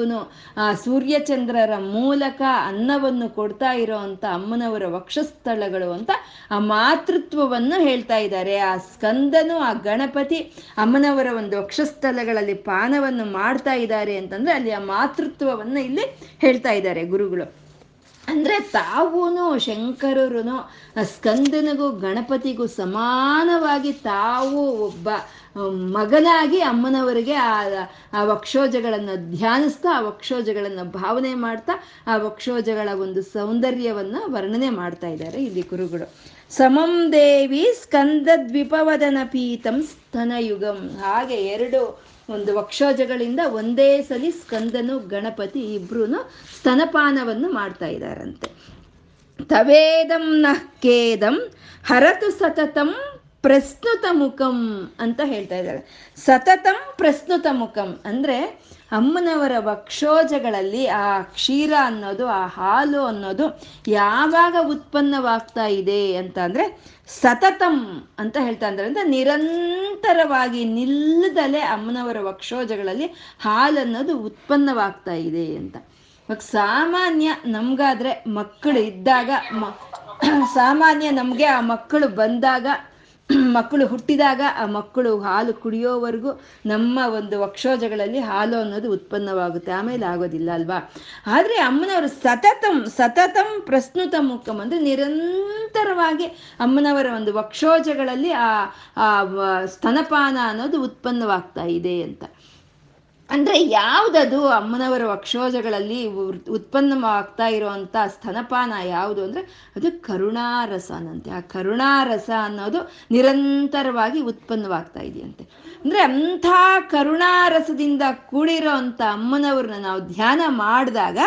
ಆ, ಸೂರ್ಯಚಂದ್ರರ ಮೂಲಕ ಅನ್ನವನ್ನು ಕೊಡ್ತಾ ಇರೋವಂಥ ಅಮ್ಮನವರ ವಕ್ಷಸ್ಥಳಗಳು ಅಂತ ಆ ಮಾತೃತ್ವವನ್ನು ಹೇಳ್ತಾ ಇದ್ದಾರೆ. ಆ ಸ್ಕಂದನು, ಆ ಗಣಪತಿ ಅಮ್ಮನವರ ಒಂದು ವಕ್ಷಸ್ಥಳಗಳಲ್ಲಿ ಪಾನವನ್ನು ಮಾಡ್ತಾ ಇದ್ದಾರೆ ಅಂತಂದ್ರೆ ಅಲ್ಲಿ ಆ ಮಾತೃತ್ವವನ್ನು ಇಲ್ಲಿ ಹೇಳ್ತಾ ಇದ್ದಾರೆ ಗುರುಗಳು. ಅಂದ್ರೆ ತಾವೂನು ಶಂಕರರುನು, ಸ್ಕಂದನಿಗೂ ಗಣಪತಿಗೂ ಸಮಾನವಾಗಿ ತಾವು ಒಬ್ಬ ಮಗನಾಗಿ ಅಮ್ಮನವರಿಗೆ ಆ ವಕ್ಷೋಜಗಳನ್ನು ಧ್ಯಾನಿಸ್ತಾ, ಆ ವಕ್ಷೋಜಗಳನ್ನು ಭಾವನೆ ಮಾಡ್ತಾ, ಆ ವಕ್ಷೋಜಗಳ ಒಂದು ಸೌಂದರ್ಯವನ್ನ ವರ್ಣನೆ ಮಾಡ್ತಾ ಇದ್ದಾರೆ ಇಲ್ಲಿ ಗುರುಗಳು. ಸಮಂ ದೇವಿ ಸ್ಕಂದ ದ್ವಿಪವದನ ಪೀತಂ ಸ್ತನಯುಗಂ. ಹಾಗೆ ಎರಡು ಒಂದು ವಕ್ಷೋಜಗಳಿಂದ ಒಂದೇ ಸಲಿ ಸ್ಕಂದನು, ಗಣಪತಿ ಇಬ್ರು ಸ್ತನಪಾನವನ್ನು ಮಾಡ್ತಾ ಇದ್ದಾರಂತೆ. ತವೇದಂ ನಃ ಕೇದಂ, ಹರತು ಸತತಂ ಪ್ರಸ್ತುತ ಮುಖಂ ಅಂತ ಹೇಳ್ತಾ ಇದ್ದಾರೆ. ಸತತಂ ಪ್ರಸ್ತುತ ಮುಖಂ ಅಂದ್ರೆ ಅಮ್ಮನವರ ವಕ್ಷೋಜಗಳಲ್ಲಿ ಆ ಕ್ಷೀರ ಅನ್ನೋದು, ಆ ಹಾಲು ಅನ್ನೋದು ಯಾವಾಗ ಉತ್ಪನ್ನವಾಗ್ತಾ ಇದೆ ಅಂತ ಅಂದ್ರೆ ಸತತಂ ಅಂತ ಹೇಳ್ತಾ ಅಂದ್ರೆ ಅಂದ್ರೆ ನಿರಂತರವಾಗಿ ನಿಲ್ಲದಲೆ ಅಮ್ಮನವರ ವಕ್ಷೋಜಗಳಲ್ಲಿ ಹಾಲು ಅನ್ನೋದು ಉತ್ಪನ್ನವಾಗ್ತಾ ಇದೆ ಅಂತ. ಸಾಮಾನ್ಯ ನಮ್ಗಾದ್ರೆ ಮಕ್ಕಳು ಇದ್ದಾಗ ಸಾಮಾನ್ಯ ನಮಗೆ ಆ ಮಕ್ಕಳು ಬಂದಾಗ ಮಕ್ಕಳು ಹುಟ್ಟಿದಾಗ ಆ ಮಕ್ಕಳು ಹಾಲು ಕುಡಿಯೋವರೆಗೂ ನಮ್ಮ ಒಂದು ವಕ್ಷೋಜಗಳಲ್ಲಿ ಹಾಲು ಅನ್ನೋದು ಉತ್ಪನ್ನವಾಗುತ್ತೆ ಆಮೇಲೆ ಆಗೋದಿಲ್ಲ ಅಲ್ವಾ? ಆದರೆ ಅಮ್ಮನವರು ಸತತಂ ಸತತಂ ಪ್ರಸ್ತುತ ಮುಖಂ ಅಂದರೆ ನಿರಂತರವಾಗಿ ಅಮ್ಮನವರ ಒಂದು ವಕ್ಷೋಜಗಳಲ್ಲಿ ಆ ಸ್ತನಪಾನ ಅನ್ನೋದು ಉತ್ಪನ್ನವಾಗ್ತಾ ಇದೆ ಅಂತ. ಅಂದ್ರೆ ಯಾವ್ದದು ಅಮ್ಮನವರ ವಕ್ಷೋಜಗಳಲ್ಲಿ ಉತ್ಪನ್ನವಾಗ್ತಾ ಇರುವಂತ ಸ್ತನಪಾನ ಯಾವುದು ಅಂದ್ರೆ ಅದು ಕರುಣಾರಸನಂತೆ. ಆ ಕರುಣಾರಸ ಅನ್ನೋದು ನಿರಂತರವಾಗಿ ಉತ್ಪನ್ನವಾಗ್ತಾ ಇದೆಯಂತೆ. ಅಂದ್ರೆ ಅಂಥ ಕರುಣಾರಸದಿಂದ ಕೂಡಿರೋ ಅಂತ ಅಮ್ಮನವ್ರನ್ನ ನಾವು ಧ್ಯಾನ ಮಾಡಿದಾಗ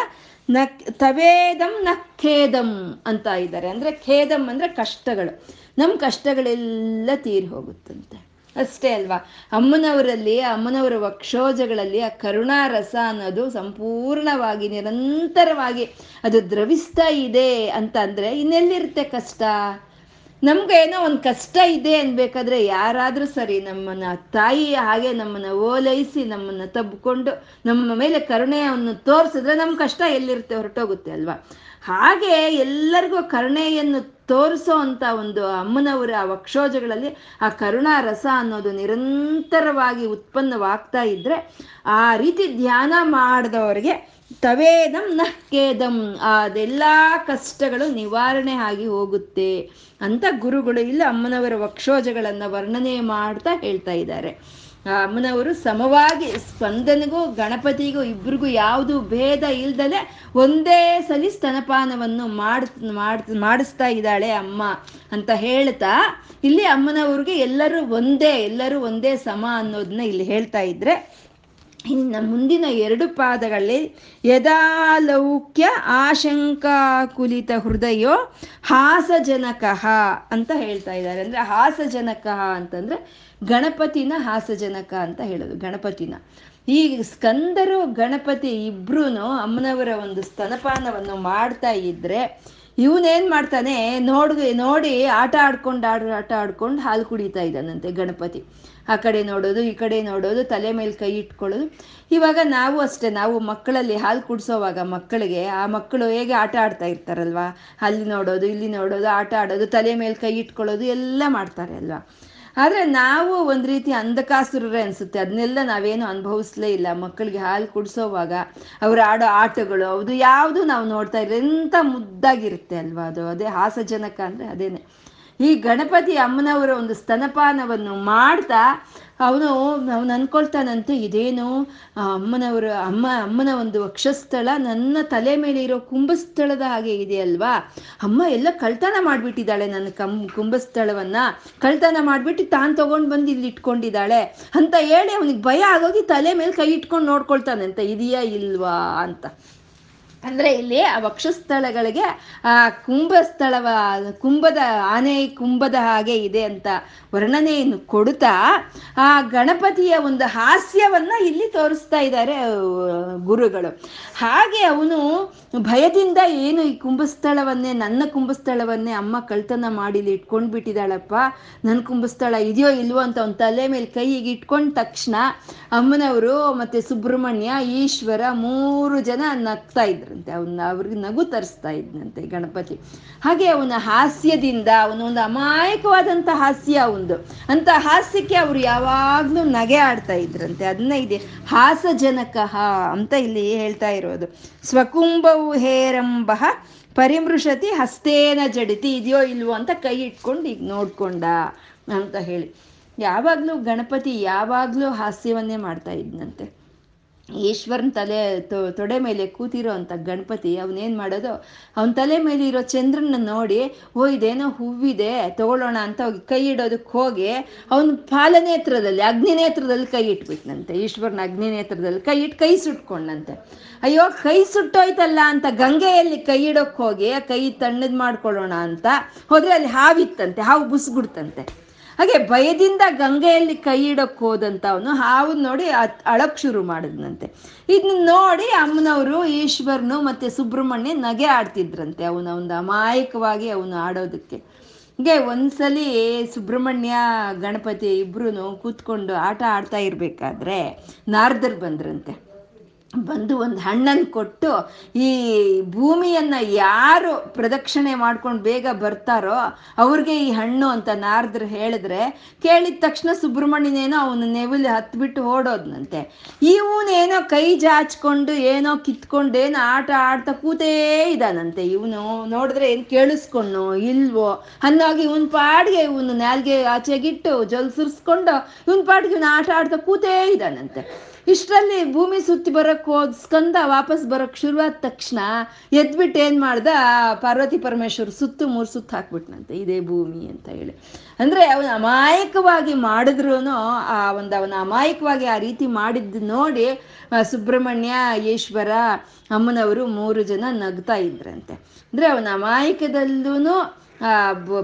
ನ ತವೇದಂ ಖೇದಂ ಅಂತ ಇದ್ದಾರೆ. ಅಂದ್ರೆ ಖೇದಂ ಅಂದ್ರೆ ಕಷ್ಟಗಳು. ನಮ್ಮ ಕಷ್ಟಗಳೆಲ್ಲ ತೀರಿ ಹೋಗುತ್ತಂತೆ. ಅಷ್ಟೇ ಅಲ್ವಾ? ಅಮ್ಮನವರಲ್ಲಿ, ಅಮ್ಮನವರ ವಕ್ಷೋಜಗಳಲ್ಲಿ ಆ ಕರುಣಾರಸ ಅನ್ನೋದು ಸಂಪೂರ್ಣವಾಗಿ, ನಿರಂತರವಾಗಿ ಅದು ದ್ರವಿಸ್ತಾ ಇದೆ ಅಂತ ಅಂದರೆ ಇನ್ನೆಲ್ಲಿರುತ್ತೆ ಕಷ್ಟ? ನಮ್ಗೆ ಏನೋ ಒಂದು ಕಷ್ಟ ಇದೆ ಅನ್ಬೇಕಾದ್ರೆ ಯಾರಾದರೂ ಸರಿ ನಮ್ಮನ್ನ ತಾಯಿ ಹಾಗೆ ನಮ್ಮನ್ನ ಓಲೈಸಿ, ನಮ್ಮನ್ನ ತಬ್ಕೊಂಡು, ನಮ್ಮ ಮೇಲೆ ಕರುಣೆಯನ್ನು ತೋರಿಸಿದ್ರೆ ನಮ್ಮ ಕಷ್ಟ ಎಲ್ಲಿರುತ್ತೆ? ಹೊರಟೋಗುತ್ತೆ ಅಲ್ವಾ? ಹಾಗೆ ಎಲ್ಲರಿಗೂ ಕರುಣೆಯನ್ನು ತೋರಿಸೋ ಅಂತ ಒಂದು ಅಮ್ಮನವರ ವಕ್ಷೋಜಗಳಲ್ಲಿ ಆ ಕರುಣಾ ರಸ ಅನ್ನೋದು ನಿರಂತರವಾಗಿ ಉತ್ಪನ್ನವಾಗ್ತಾ ಇದ್ರೆ ಆ ರೀತಿ ಧ್ಯಾನ ಮಾಡಿದವರಿಗೆ ತವೇದಂ ನಹ್ಕೇದಂ ಅದೆಲ್ಲ ಕಷ್ಟಗಳು ನಿವಾರಣೆ ಆಗಿ ಹೋಗುತ್ತೆ ಅಂತ ಗುರುಗಳು ಇಲ್ಲ ಅಮ್ಮನವರ ವಕ್ಷೋಜಗಳನ್ನು ವರ್ಣನೆ ಮಾಡ್ತಾ ಹೇಳ್ತಾ ಇದ್ದಾರೆ. ಅಮ್ಮನವರು ಸಮವಾಗಿ ಸ್ಪಂದನಿಗೂ ಗಣಪತಿಗೂ ಇಬ್ರಿಗೂ ಯಾವುದು ಭೇದ ಇಲ್ದಲೆ ಒಂದೇ ಸಲಿ ಸ್ತನಪಾನವನ್ನು ಮಾಡ್ ಮಾಡ್, ಮಾಡಿಸ್ತಾ ಇದ್ದಾಳೆ ಅಮ್ಮ ಅಂತ ಹೇಳ್ತಾ ಇಲ್ಲಿ ಅಮ್ಮನವ್ರಿಗೆ ಎಲ್ಲರೂ ಒಂದೇ ಎಲ್ಲರೂ ಒಂದೇ ಸಮ ಅನ್ನೋದನ್ನ ಇಲ್ಲಿ ಹೇಳ್ತಾ ಇದ್ರೆ, ಇನ್ನು ಮುಂದಿನ ಎರಡು ಪಾದಗಳಲ್ಲಿ ಯದಾಲೌಕ್ಯ ಆಶಂಕಾಕುಲಿತ ಹೃದಯೋ ಹಾಸಜನಕಃ ಅಂತ ಹೇಳ್ತಾ ಇದ್ದಾರೆ. ಅಂದ್ರೆ ಹಾಸಜನಕ ಅಂತಂದ್ರೆ ಗಣಪತಿನ ಹಾಸಜನಕ ಅಂತ ಹೇಳೋದು, ಗಣಪತಿನ. ಈ ಸ್ಕಂದರು, ಗಣಪತಿ ಇಬ್ರು ಅಮ್ಮನವರ ಒಂದು ಸ್ತನಪಾನವನ್ನು ಮಾಡ್ತಾ ಇದ್ರೆ ಇವನೇನ್ ಮಾಡ್ತಾನೆ ನೋಡ್ ನೋಡಿ ಆಟ ಆಡ್ಕೊಂಡು, ಆಡ್, ಆಟ ಆಡ್ಕೊಂಡು ಹಾಲು ಕುಡಿತಾ ಇದ್ದಾನಂತೆ ಗಣಪತಿ. ಆ ಕಡೆ ನೋಡೋದು, ಈ ಕಡೆ ನೋಡೋದು, ತಲೆ ಮೇಲೆ ಕೈ ಇಟ್ಕೊಳ್ಳೋದು. ಇವಾಗ ನಾವು ಅಷ್ಟೇ, ನಾವು ಮಕ್ಕಳಲ್ಲಿ ಹಾಲು ಕುಡಿಸೋವಾಗ ಮಕ್ಕಳಿಗೆ, ಆ ಮಕ್ಕಳು ಹೇಗೆ ಆಟ ಆಡ್ತಾ ಇರ್ತಾರಲ್ವಾ? ಅಲ್ಲಿ ನೋಡೋದು, ಇಲ್ಲಿ ನೋಡೋದು, ಆಟ ಆಡೋದು, ತಲೆ ಮೇಲೆ ಕೈ ಇಟ್ಕೊಳ್ಳೋದು, ಎಲ್ಲ ಮಾಡ್ತಾರೆ ಅಲ್ವಾ? ಆದರೆ ನಾವು ಒಂದು ರೀತಿ ಅಂಧಕಾಸುರರೇ ಅನಿಸುತ್ತೆ. ಅದನ್ನೆಲ್ಲ ನಾವೇನು ಅನುಭವಿಸ್ಲೇ ಇಲ್ಲ. ಮಕ್ಕಳಿಗೆ ಹಾಲು ಕುಡಿಸೋವಾಗ ಅವ್ರು ಆಡೋ ಆಟಗಳು ಅದು ಯಾವುದು ನಾವು ನೋಡ್ತಾ ಇಲ್ಲ ಎಂಥ ಮುದ್ದಾಗಿರುತ್ತೆ ಅಲ್ವಾ ಅದು? ಅದೇ ಹಾಸಜನಕ ಅಂದರೆ ಅದೇನೆ. ಈ ಗಣಪತಿ ಅಮ್ಮನವರ ಒಂದು ಸ್ತನಪಾನವನ್ನು ಮಾಡ್ತಾ ಅವನು ಅವನು ಅನ್ಕೊಳ್ತಾನಂತೆ, ಇದೇನು ಅಮ್ಮನವರ, ಅಮ್ಮ, ಅಮ್ಮನ ಒಂದು ವಕ್ಷಸ್ಥಳ ನನ್ನ ತಲೆ ಮೇಲೆ ಇರೋ ಕುಂಭಸ್ಥಳದ ಹಾಗೆ ಇದೆ ಅಲ್ವಾ? ಅಮ್ಮ ಎಲ್ಲ ಕಳ್ತನ ಮಾಡಿಬಿಟ್ಟಿದ್ದಾಳೆ ನನ್ನ ಕಂ, ಕುಂಭಸ್ಥಳವನ್ನ. ಕಳ್ತನ ಮಾಡಿಬಿಟ್ಟು ತಾನು ತಗೊಂಡು ಬಂದು ಇಲ್ಲಿ ಇಟ್ಕೊಂಡಿದ್ದಾಳೆ ಅಂತ ಹೇಳಿ ಅವನಿಗೆ ಭಯ ಆಗೋಗಿ ತಲೆ ಮೇಲೆ ಕೈ ಇಟ್ಕೊಂಡು ನೋಡ್ಕೊಳ್ತಾನಂತೆ, ಇದೆಯಾ ಇಲ್ವಾ ಅಂತ. ಅಂದ್ರೆ ಇಲ್ಲಿ ಆ ವಕ್ಷಸ್ಥಳಗಳಿಗೆ, ಆ ಕುಂಭಸ್ಥಳವ, ಕುಂಭದ ಆನೆ ಕುಂಭದ ಹಾಗೆ ಇದೆ ಅಂತ ವರ್ಣನೆಯನ್ನು ಕೊಡುತ್ತಾ, ಆ ಗಣಪತಿಯ ಒಂದು ಹಾಸ್ಯವನ್ನ ಇಲ್ಲಿ ತೋರಿಸ್ತಾ ಇದ್ದಾರೆ ಗುರುಗಳು. ಹಾಗೆ ಅವನು ಭಯದಿಂದ ಏನು ಈ ಕುಂಭಸ್ಥಳವನ್ನೇ, ನನ್ನ ಕುಂಭಸ್ಥಳವನ್ನೇ ಅಮ್ಮ ಕಳ್ತನ ಮಾಡಿಲಿ ಇಟ್ಕೊಂಡು ಬಿಟ್ಟಿದ್ದಾಳಪ್ಪ ನನ್ನ ಕುಂಭಸ್ಥಳ ಇದೆಯೋ ಇಲ್ವೋ ಅಂತ ಒಂದು ತಲೆ ಮೇಲೆ ಕೈಗೆ ಇಟ್ಕೊಂಡ ತಕ್ಷಣ ಅಮ್ಮನವರು ಮತ್ತೆ ಸುಬ್ರಹ್ಮಣ್ಯ, ಈಶ್ವರ ಮೂರು ಜನ ನಗ್ತಾ ಇದ್ರಂತೆ. ಅವನ್ನ ಅವ್ರಿಗೆ ನಗು ತರಿಸ್ತಾ ಇದ್ನಂತೆ ಗಣಪತಿ. ಹಾಗೆ ಅವನ ಹಾಸ್ಯದಿಂದ, ಅವನ ಒಂದು ಅಮಾಯಕವಾದಂಥ ಹಾಸ್ಯ ಒಂದು ಅಂತ ಹಾಸ್ಯಕ್ಕೆ ಅವರು ಯಾವಾಗ್ಲೂ ನಗೆ ಆಡ್ತಾ ಇದ್ರಂತೆ. ಅದನ್ನ ಇದೆ ಹಾಸಜನಕ ಅಂತ ಇಲ್ಲಿ ಹೇಳ್ತಾ ಇರೋದು. ಸ್ವಕುಂಭವು ಹೇರಂಬ ಪರಿಮೃಷತಿ ಹಸ್ತೇನ ಜಡಿತಿ ಇದೆಯೋ ಇಲ್ವೋ ಅಂತ ಕೈ ಇಟ್ಕೊಂಡು ಈಗ ನೋಡ್ಕೊಂಡ ಅಂತ ಹೇಳಿ. ಯಾವಾಗಲೂ ಗಣಪತಿ ಯಾವಾಗಲೂ ಹಾಸ್ಯವನ್ನೇ ಮಾಡ್ತಾ ಇದ್ನಂತೆ. ಈಶ್ವರನ ತಲೆ ತೊಡೆ ಮೇಲೆ ಕೂತಿರೋ ಅಂತ ಗಣಪತಿ ಅವನೇನು ಮಾಡೋದು? ಅವನ ತಲೆ ಮೇಲೆ ಇರೋ ಚಂದ್ರನ ನೋಡಿ, ಓ, ಇದೇನೋ ಹೂವಿದೆ, ತಗೊಳ್ಳೋಣ ಅಂತ ಹೋಗಿ ಕೈ ಇಡೋದಕ್ಕೆ ಹೋಗಿ, ಅವನ ಪಾಲನೇತ್ರದಲ್ಲಿ, ಅಗ್ನಿನೇತ್ರದಲ್ಲಿ ಕೈ ಇಟ್ಬಿಟ್ನಂತೆ. ಈಶ್ವರನ ಅಗ್ನಿನೇತ್ರದಲ್ಲಿ ಕೈ ಇಟ್ಟು ಕೈ ಸುಟ್ಕೊಂಡಂತೆ. ಅಯ್ಯೋ, ಕೈ ಸುಟ್ಟೋಯ್ತಲ್ಲ ಅಂತ ಗಂಗೆಯಲ್ಲಿ ಕೈ ಇಡೋಕ್ಕೆ ಹೋಗಿ, ಕೈ ತಣ್ಣದ್ ಮಾಡ್ಕೊಳ್ಳೋಣ ಅಂತ ಹೋದ್ರೆ ಅಲ್ಲಿ ಹಾವಿತ್ತಂತೆ, ಹಾವು ಬುಸ್ಗುಡ್ತಂತೆ ಹಾಗೆ ಭಯದಿಂದ ಗಂಗೆಯಲ್ಲಿ ಕೈ ಇಡಕ್ಕೆ ಅವನು ಹಾವು ನೋಡಿ ಅಳಕ್ ಶುರು ಮಾಡಿದ್ನಂತೆ. ಇದನ್ನ ನೋಡಿ ಅಮ್ಮನವರು, ಈಶ್ವರನು ಮತ್ತೆ ಸುಬ್ರಹ್ಮಣ್ಯ ನಗೆ ಆಡ್ತಿದ್ರಂತೆ ಅವನ ಒಂದು ಅಮಾಯಕವಾಗಿ ಅವನು ಆಡೋದಕ್ಕೆ. ಹೀಗೆ ಒಂದ್ಸಲಿ ಸುಬ್ರಹ್ಮಣ್ಯ, ಗಣಪತಿ ಇಬ್ರು ಕೂತ್ಕೊಂಡು ಆಟ ಆಡ್ತಾ ಇರ್ಬೇಕಾದ್ರೆ ನಾರದರು ಬಂದ್ರಂತೆ. ಬಂದು ಒಂದು ಹಣ್ಣನ್ನು ಕೊಟ್ಟು ಈ ಭೂಮಿಯನ್ನು ಯಾರು ಪ್ರದಕ್ಷಿಣೆ ಮಾಡ್ಕೊಂಡು ಬೇಗ ಬರ್ತಾರೋ ಅವ್ರಿಗೆ ಈ ಹಣ್ಣು ಅಂತ ನಾರದ್ರು ಹೇಳಿದ್ರೆ ಕೇಳಿದ ತಕ್ಷಣ ಸುಬ್ರಹ್ಮಣ್ಯನೇನೋ ಅವನ ನೆವಿಲಿ ಹತ್ಬಿಟ್ಟು ಓಡೋದ್ನಂತೆ. ಇವನೇನೋ ಕೈ ಜಾಚ್ಕೊಂಡು ಏನೋ ಕಿತ್ಕೊಂಡು ಏನೋ ಆಟ ಆಡ್ತಾ ಕೂತೇ ಇದ್ದಾನಂತೆ ಇವನು ನೋಡಿದ್ರೆ ಏನು ಕೇಳಿಸ್ಕೊಂಡು ಇಲ್ವೋ ಹಂಗಾಗಿ ಇವನ್ ಪಾಡ್ಗೆ ಇವನು ನಾಲ್ಗೆ ಆಚೆಗಿಟ್ಟು ಜೊಲ್ ಸುರಿಸ್ಕೊಂಡು ಇವನ್ ಪಾಡ್ಗೆ ಇವನು ಆಟ ಆಡ್ತಾ ಕೂತೇ ಇದ್ದಾನಂತೆ ಇಷ್ಟರಲ್ಲಿ ಭೂಮಿ ಸುತ್ತಿ ಬರಕ್ ಹೋದ್ ಸ್ಕಂದ ವಾಪಸ್ ಬರಕ್ ಶುರುವಾದ ತಕ್ಷಣ ಎದ್ಬಿಟ್ಟು ಏನ್ ಮಾಡ್ದ? ಪಾರ್ವತಿ ಪರಮೇಶ್ವರ್ ಸುತ್ತು ಮೂರು ಸುತ್ತು ಹಾಕ್ಬಿಟ್ನಂತೆ, ಇದೇ ಭೂಮಿ ಅಂತ ಹೇಳಿ. ಅಂದ್ರೆ ಅವನ ಅಮಾಯಕವಾಗಿ ಮಾಡಿದ್ರು ಆ ಒಂದು ಅವನ ಅಮಾಯಕವಾಗಿ ಆ ರೀತಿ ಮಾಡಿದ್ದು ನೋಡಿ ಸುಬ್ರಹ್ಮಣ್ಯ, ಈಶ್ವರ, ಅಮ್ಮನವರು ಮೂರು ಜನ ನಗ್ತಾ ಇದ್ರಂತೆ. ಅಂದ್ರೆ ಅವನ ಅಮಾಯಕದಲ್ಲೂ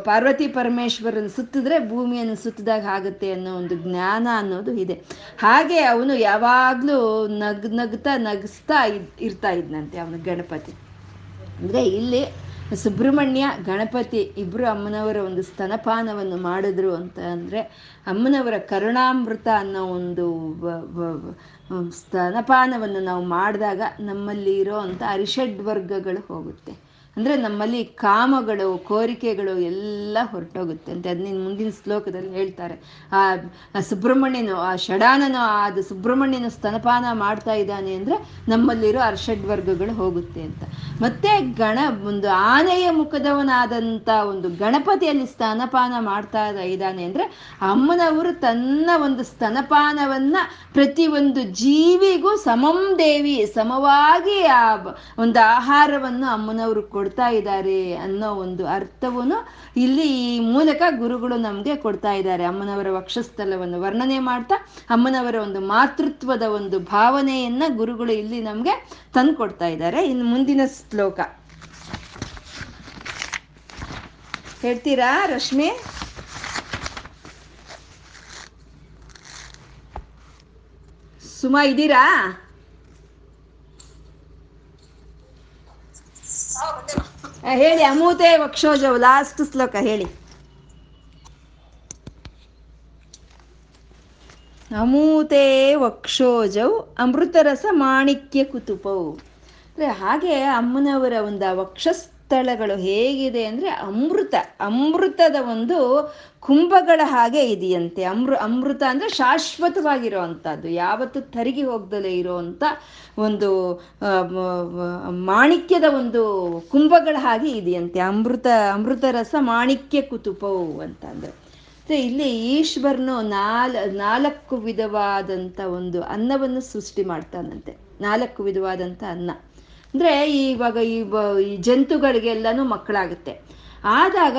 ಪಾರ್ವತಿ ಪರಮೇಶ್ವರನ ಸುತ್ತಿದ್ರೆ ಭೂಮಿಯನ್ನು ಸುತ್ತಿದಾಗ ಆಗುತ್ತೆ ಅನ್ನೋ ಒಂದು ಜ್ಞಾನ ಅನ್ನೋದು ಇದೆ. ಹಾಗೆ ಅವನು ಯಾವಾಗಲೂ ನಗ್, ನಗ್ತಾ, ನಗಿಸ್ತಾ ಇರ್ತಾ ಇದ್ನಂತೆ ಅವನು ಗಣಪತಿ. ಅಂದ್ರೆ ಇಲ್ಲಿ ಸುಬ್ರಹ್ಮಣ್ಯ, ಗಣಪತಿ ಇಬ್ಬರು ಅಮ್ಮನವರ ಒಂದು ಸ್ತನಪಾನವನ್ನು ಮಾಡಿದ್ರು ಅಂತ ಅಂದರೆ ಅಮ್ಮನವರ ಕರುಣಾಮೃತ ಅನ್ನೋ ಒಂದು ಸ್ತನಪಾನವನ್ನು ನಾವು ಮಾಡಿದಾಗ ನಮ್ಮಲ್ಲಿ ಇರೋ ಅಂತ ಅರಿಷಡ್ ವರ್ಗಗಳು ಹೋಗುತ್ತೆ. ಅಂದರೆ ನಮ್ಮಲ್ಲಿ ಕಾಮಗಳು, ಕೋರಿಕೆಗಳು ಎಲ್ಲ ಹೊರಟೋಗುತ್ತೆ ಅಂತ ಅದನ್ನ ಮುಂದಿನ ಶ್ಲೋಕದಲ್ಲಿ ಹೇಳ್ತಾರೆ. ಆ ಸುಬ್ರಹ್ಮಣ್ಯನು, ಆ ಷಡಾನನು ಅದು ಸುಬ್ರಹ್ಮಣ್ಯನ ಸ್ತನಪಾನ ಮಾಡ್ತಾ ಇದ್ದಾನೆ ಅಂದರೆ ನಮ್ಮಲ್ಲಿರೋ ಅರ್ಷಡ್ ವರ್ಗಗಳು ಹೋಗುತ್ತೆ ಅಂತ. ಮತ್ತೆ ಗಣ, ಒಂದು ಆನೆಯ ಮುಖದವನಾದಂಥ ಒಂದು ಗಣಪತಿಯಲ್ಲಿ ಸ್ತನಪಾನ ಮಾಡ್ತಾ ಇದ್ದಾನೆ ಅಂದರೆ ಅಮ್ಮನವರು ತನ್ನ ಒಂದು ಸ್ತನಪಾನವನ್ನ ಪ್ರತಿ ಒಂದು ಜೀವಿಗೂ ಸಮಂ ದೇವಿ, ಸಮವಾಗಿ ಆ ಒಂದು ಆಹಾರವನ್ನು ಅಮ್ಮನವರು ಕೊಡ್ತಾ ಇದ್ದಾರೆ ಅನ್ನೋ ಒಂದು ಅರ್ಥವನ್ನು ಇಲ್ಲಿ ಈ ಮೂಲಕ ಗುರುಗಳು ನಮಗೆ ಕೊಡ್ತಾ ಇದ್ದಾರೆ. ಅಮ್ಮನವರ ವಕ್ಷಸ್ಥಲವನ್ನು ವರ್ಣನೆ ಮಾಡ್ತಾ, ಅಮ್ಮನವರ ಒಂದು ಮಾತೃತ್ವದ ಒಂದು ಭಾವನೆಯನ್ನ ಗುರುಗಳು ಇಲ್ಲಿ ನಮಗೆ ತಂದು ಕೊಡ್ತಾ ಇದ್ದಾರೆ. ಇನ್ನು ಮುಂದಿನ ಶ್ಲೋಕ. ಹೇಳ್ತೀರಾ ರಶ್ಮಿ? ಸುಮಾ ಇದ್ದೀರಾ? ಹೇಳಿ ಅಮೂತೆ ವಕ್ಷೋಜವು ಲಾಸ್ಟ್ ಶ್ಲೋಕ ಹೇಳಿ. ಅಮೂತೆ ವಕ್ಷೋಜವು ಅಮೃತರಸ ಮಾಣಿಕ್ಯ ಕುತುಪವು ಅಂದ್ರೆ ಹಾಗೆ ಅಮ್ಮನವರ ಒಂದು ವಕ್ಷಸ್ ಸ್ಥಳಗಳು ಹೇಗಿದೆ ಅಂದರೆ ಅಮೃತ. ಅಮೃತದ ಒಂದು ಕುಂಭಗಳ ಹಾಗೆ ಇದೆಯಂತೆ. ಅಮೃ, ಅಮೃತ ಅಂದರೆ ಶಾಶ್ವತವಾಗಿರೋ ಅಂಥದ್ದು ಯಾವತ್ತು ತರಿಗೆ ಹೋಗ್ದಲೇ ಇರೋವಂಥ ಒಂದು ಮಾಣಿಕ್ಯದ ಒಂದು ಕುಂಭಗಳ ಹಾಗೆ ಇದೆಯಂತೆ. ಅಮೃತ ಅಮೃತ ರಸ ಮಾಣಿಕ್ಯ ಕುತುಪವು ಅಂತ ಮತ್ತೆ ಇಲ್ಲಿ ಈಶ್ವರನು ನಾಲ್, ನಾಲ್ಕು ವಿಧವಾದಂಥ ಒಂದು ಅನ್ನವನ್ನು ಸೃಷ್ಟಿ ಮಾಡ್ತಾನಂತೆ. ನಾಲ್ಕು ವಿಧವಾದಂಥ ಅನ್ನ. ಅಂದರೆ ಇವಾಗ ಈ ಈ ಜಂತುಗಳಿಗೆಲ್ಲನೂ ಮಕ್ಕಳಾಗುತ್ತೆ. ಆದಾಗ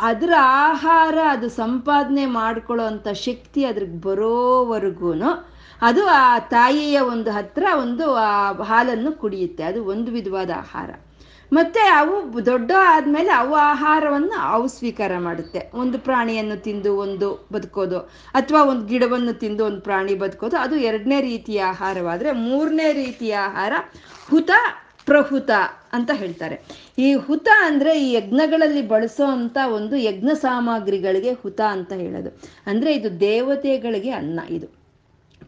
ಅದರ ಆಹಾರ, ಅದು ಸಂಪಾದನೆ ಮಾಡ್ಕೊಳ್ಳೋ ಅಂಥ ಶಕ್ತಿ ಅದ್ರಿಗೆ ಬರೋವರೆಗೂ ಅದು ಆ ತಾಯಿಯ ಒಂದು ಹತ್ರ ಒಂದು ಆ ಹಾಲನ್ನು ಕುಡಿಯುತ್ತೆ. ಅದು ಒಂದು ವಿಧವಾದ ಆಹಾರ. ಮತ್ತೆ ಅವು ದೊಡ್ಡ ಆದ್ಮೇಲೆ ಅವು ಆಹಾರವನ್ನು ಅವು ಸ್ವೀಕಾರ ಮಾಡುತ್ತೆ. ಒಂದು ಪ್ರಾಣಿಯನ್ನು ತಿಂದು ಒಂದು ಬದುಕೋದು ಅಥವಾ ಒಂದು ಗಿಡವನ್ನು ತಿಂದು ಒಂದು ಪ್ರಾಣಿ ಬದುಕೋದು ಅದು ಎರಡನೇ ರೀತಿಯ ಆಹಾರವಾದರೆ ಮೂರನೇ ರೀತಿಯ ಆಹಾರ ಹುತ ಪ್ರಹುತ ಅಂತ ಹೇಳ್ತಾರೆ. ಈ ಹುತ ಅಂದ್ರೆ ಈ ಯಜ್ಞಗಳಲ್ಲಿ ಬಳಸೋ ಅಂತ ಒಂದು ಯಜ್ಞ ಸಾಮಗ್ರಿಗಳಿಗೆ ಹುತ ಅಂತ ಹೇಳೋದು. ಅಂದ್ರೆ ಇದು ದೇವತೆಗಳಿಗೆ ಅನ್ನ ಇದು.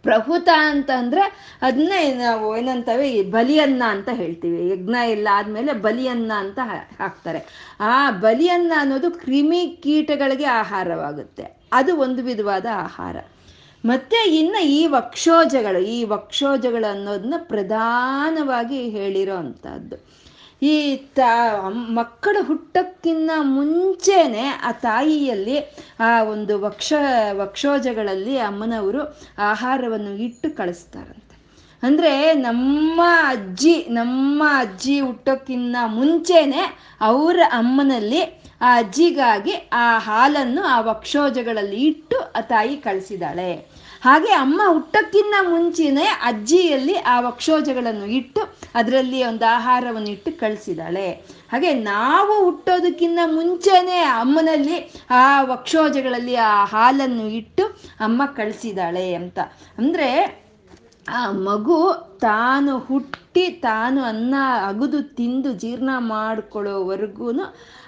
ಪ್ರಹುತ ಅಂತ ಅಂದ್ರೆ ಅದನ್ನೇ ನಾವು ಏನಂತವೆ, ಈ ಬಲಿಯನ್ನ ಅಂತ ಹೇಳ್ತೀವಿ. ಯಜ್ಞ ಎಲ್ಲ ಆದ್ಮೇಲೆ ಬಲಿಯನ್ನ ಅಂತ ಹಾಕ್ತಾರೆ. ಆ ಬಲಿಯನ್ನ ಅನ್ನೋದು ಕ್ರಿಮಿ ಕೀಟಗಳಿಗೆ ಆಹಾರವಾಗುತ್ತೆ. ಅದು ಒಂದು ವಿಧವಾದ ಆಹಾರ. ಮತ್ತೆ ಇನ್ನು ಈ ವಕ್ಷೋಜಗಳು ಈ ವಕ್ಷೋಜಗಳು ಅನ್ನೋದನ್ನ ಪ್ರಧಾನವಾಗಿ ಹೇಳಿರೋ ಅಂಥದ್ದು ಈ ತ ಮಕ್ಕಳು ಹುಟ್ಟಕ್ಕಿನ್ನ ಮುಂಚೆನೆ ಆ ತಾಯಿಯಲ್ಲಿ ಆ ಒಂದು ವಕ್ಷ, ವಕ್ಷೋಜಗಳಲ್ಲಿ ಅಮ್ಮನವರು ಆಹಾರವನ್ನು ಇಟ್ಟು ಕಳಿಸ್ತಾರಂತೆ. ಅಂದ್ರೆ ನಮ್ಮ ಅಜ್ಜಿ ನಮ್ಮ ಅಜ್ಜಿ ಹುಟ್ಟೋಕ್ಕಿನ್ನ ಮುಂಚೆನೆ ಅವರ ಅಮ್ಮನಲ್ಲಿ ಆ ಅಜ್ಜಿಗಾಗಿ ಆ ಹಾಲನ್ನು ಆ ವಕ್ಷೋಜಗಳಲ್ಲಿ ಇಟ್ಟು ಆ ತಾಯಿ ಕಳಿಸಿದಾಳೆ. ಹಾಗೆ ಅಮ್ಮ ಹುಟ್ಟಕ್ಕಿನ್ನ ಮುಂಚೆನೆ ಅಜ್ಜಿಯಲ್ಲಿ ಆ ವಕ್ಷೋಜಗಳನ್ನು ಇಟ್ಟು ಅದರಲ್ಲಿ ಒಂದು ಆಹಾರವನ್ನು ಇಟ್ಟು ಕಳಿಸಿದಾಳೆ. ಹಾಗೆ ನಾವು ಹುಟ್ಟೋದಕ್ಕಿಂತ ಮುಂಚೆನೆ ಅಮ್ಮನಲ್ಲಿ ಆ ವಕ್ಷೋಜಗಳಲ್ಲಿ ಆ ಹಾಲನ್ನು ಇಟ್ಟು ಅಮ್ಮ ಕಳಿಸಿದಾಳೆ ಅಂತ. ಅಂದ್ರೆ ಆ ಮಗು ತಾನು ಹುಟ್ಟಿ ತಾನು ಅನ್ನ ಅಗದು ತಿಂದು ಜೀರ್ಣ ಮಾಡ್ಕೊಳ್ಳೋವರೆಗೂ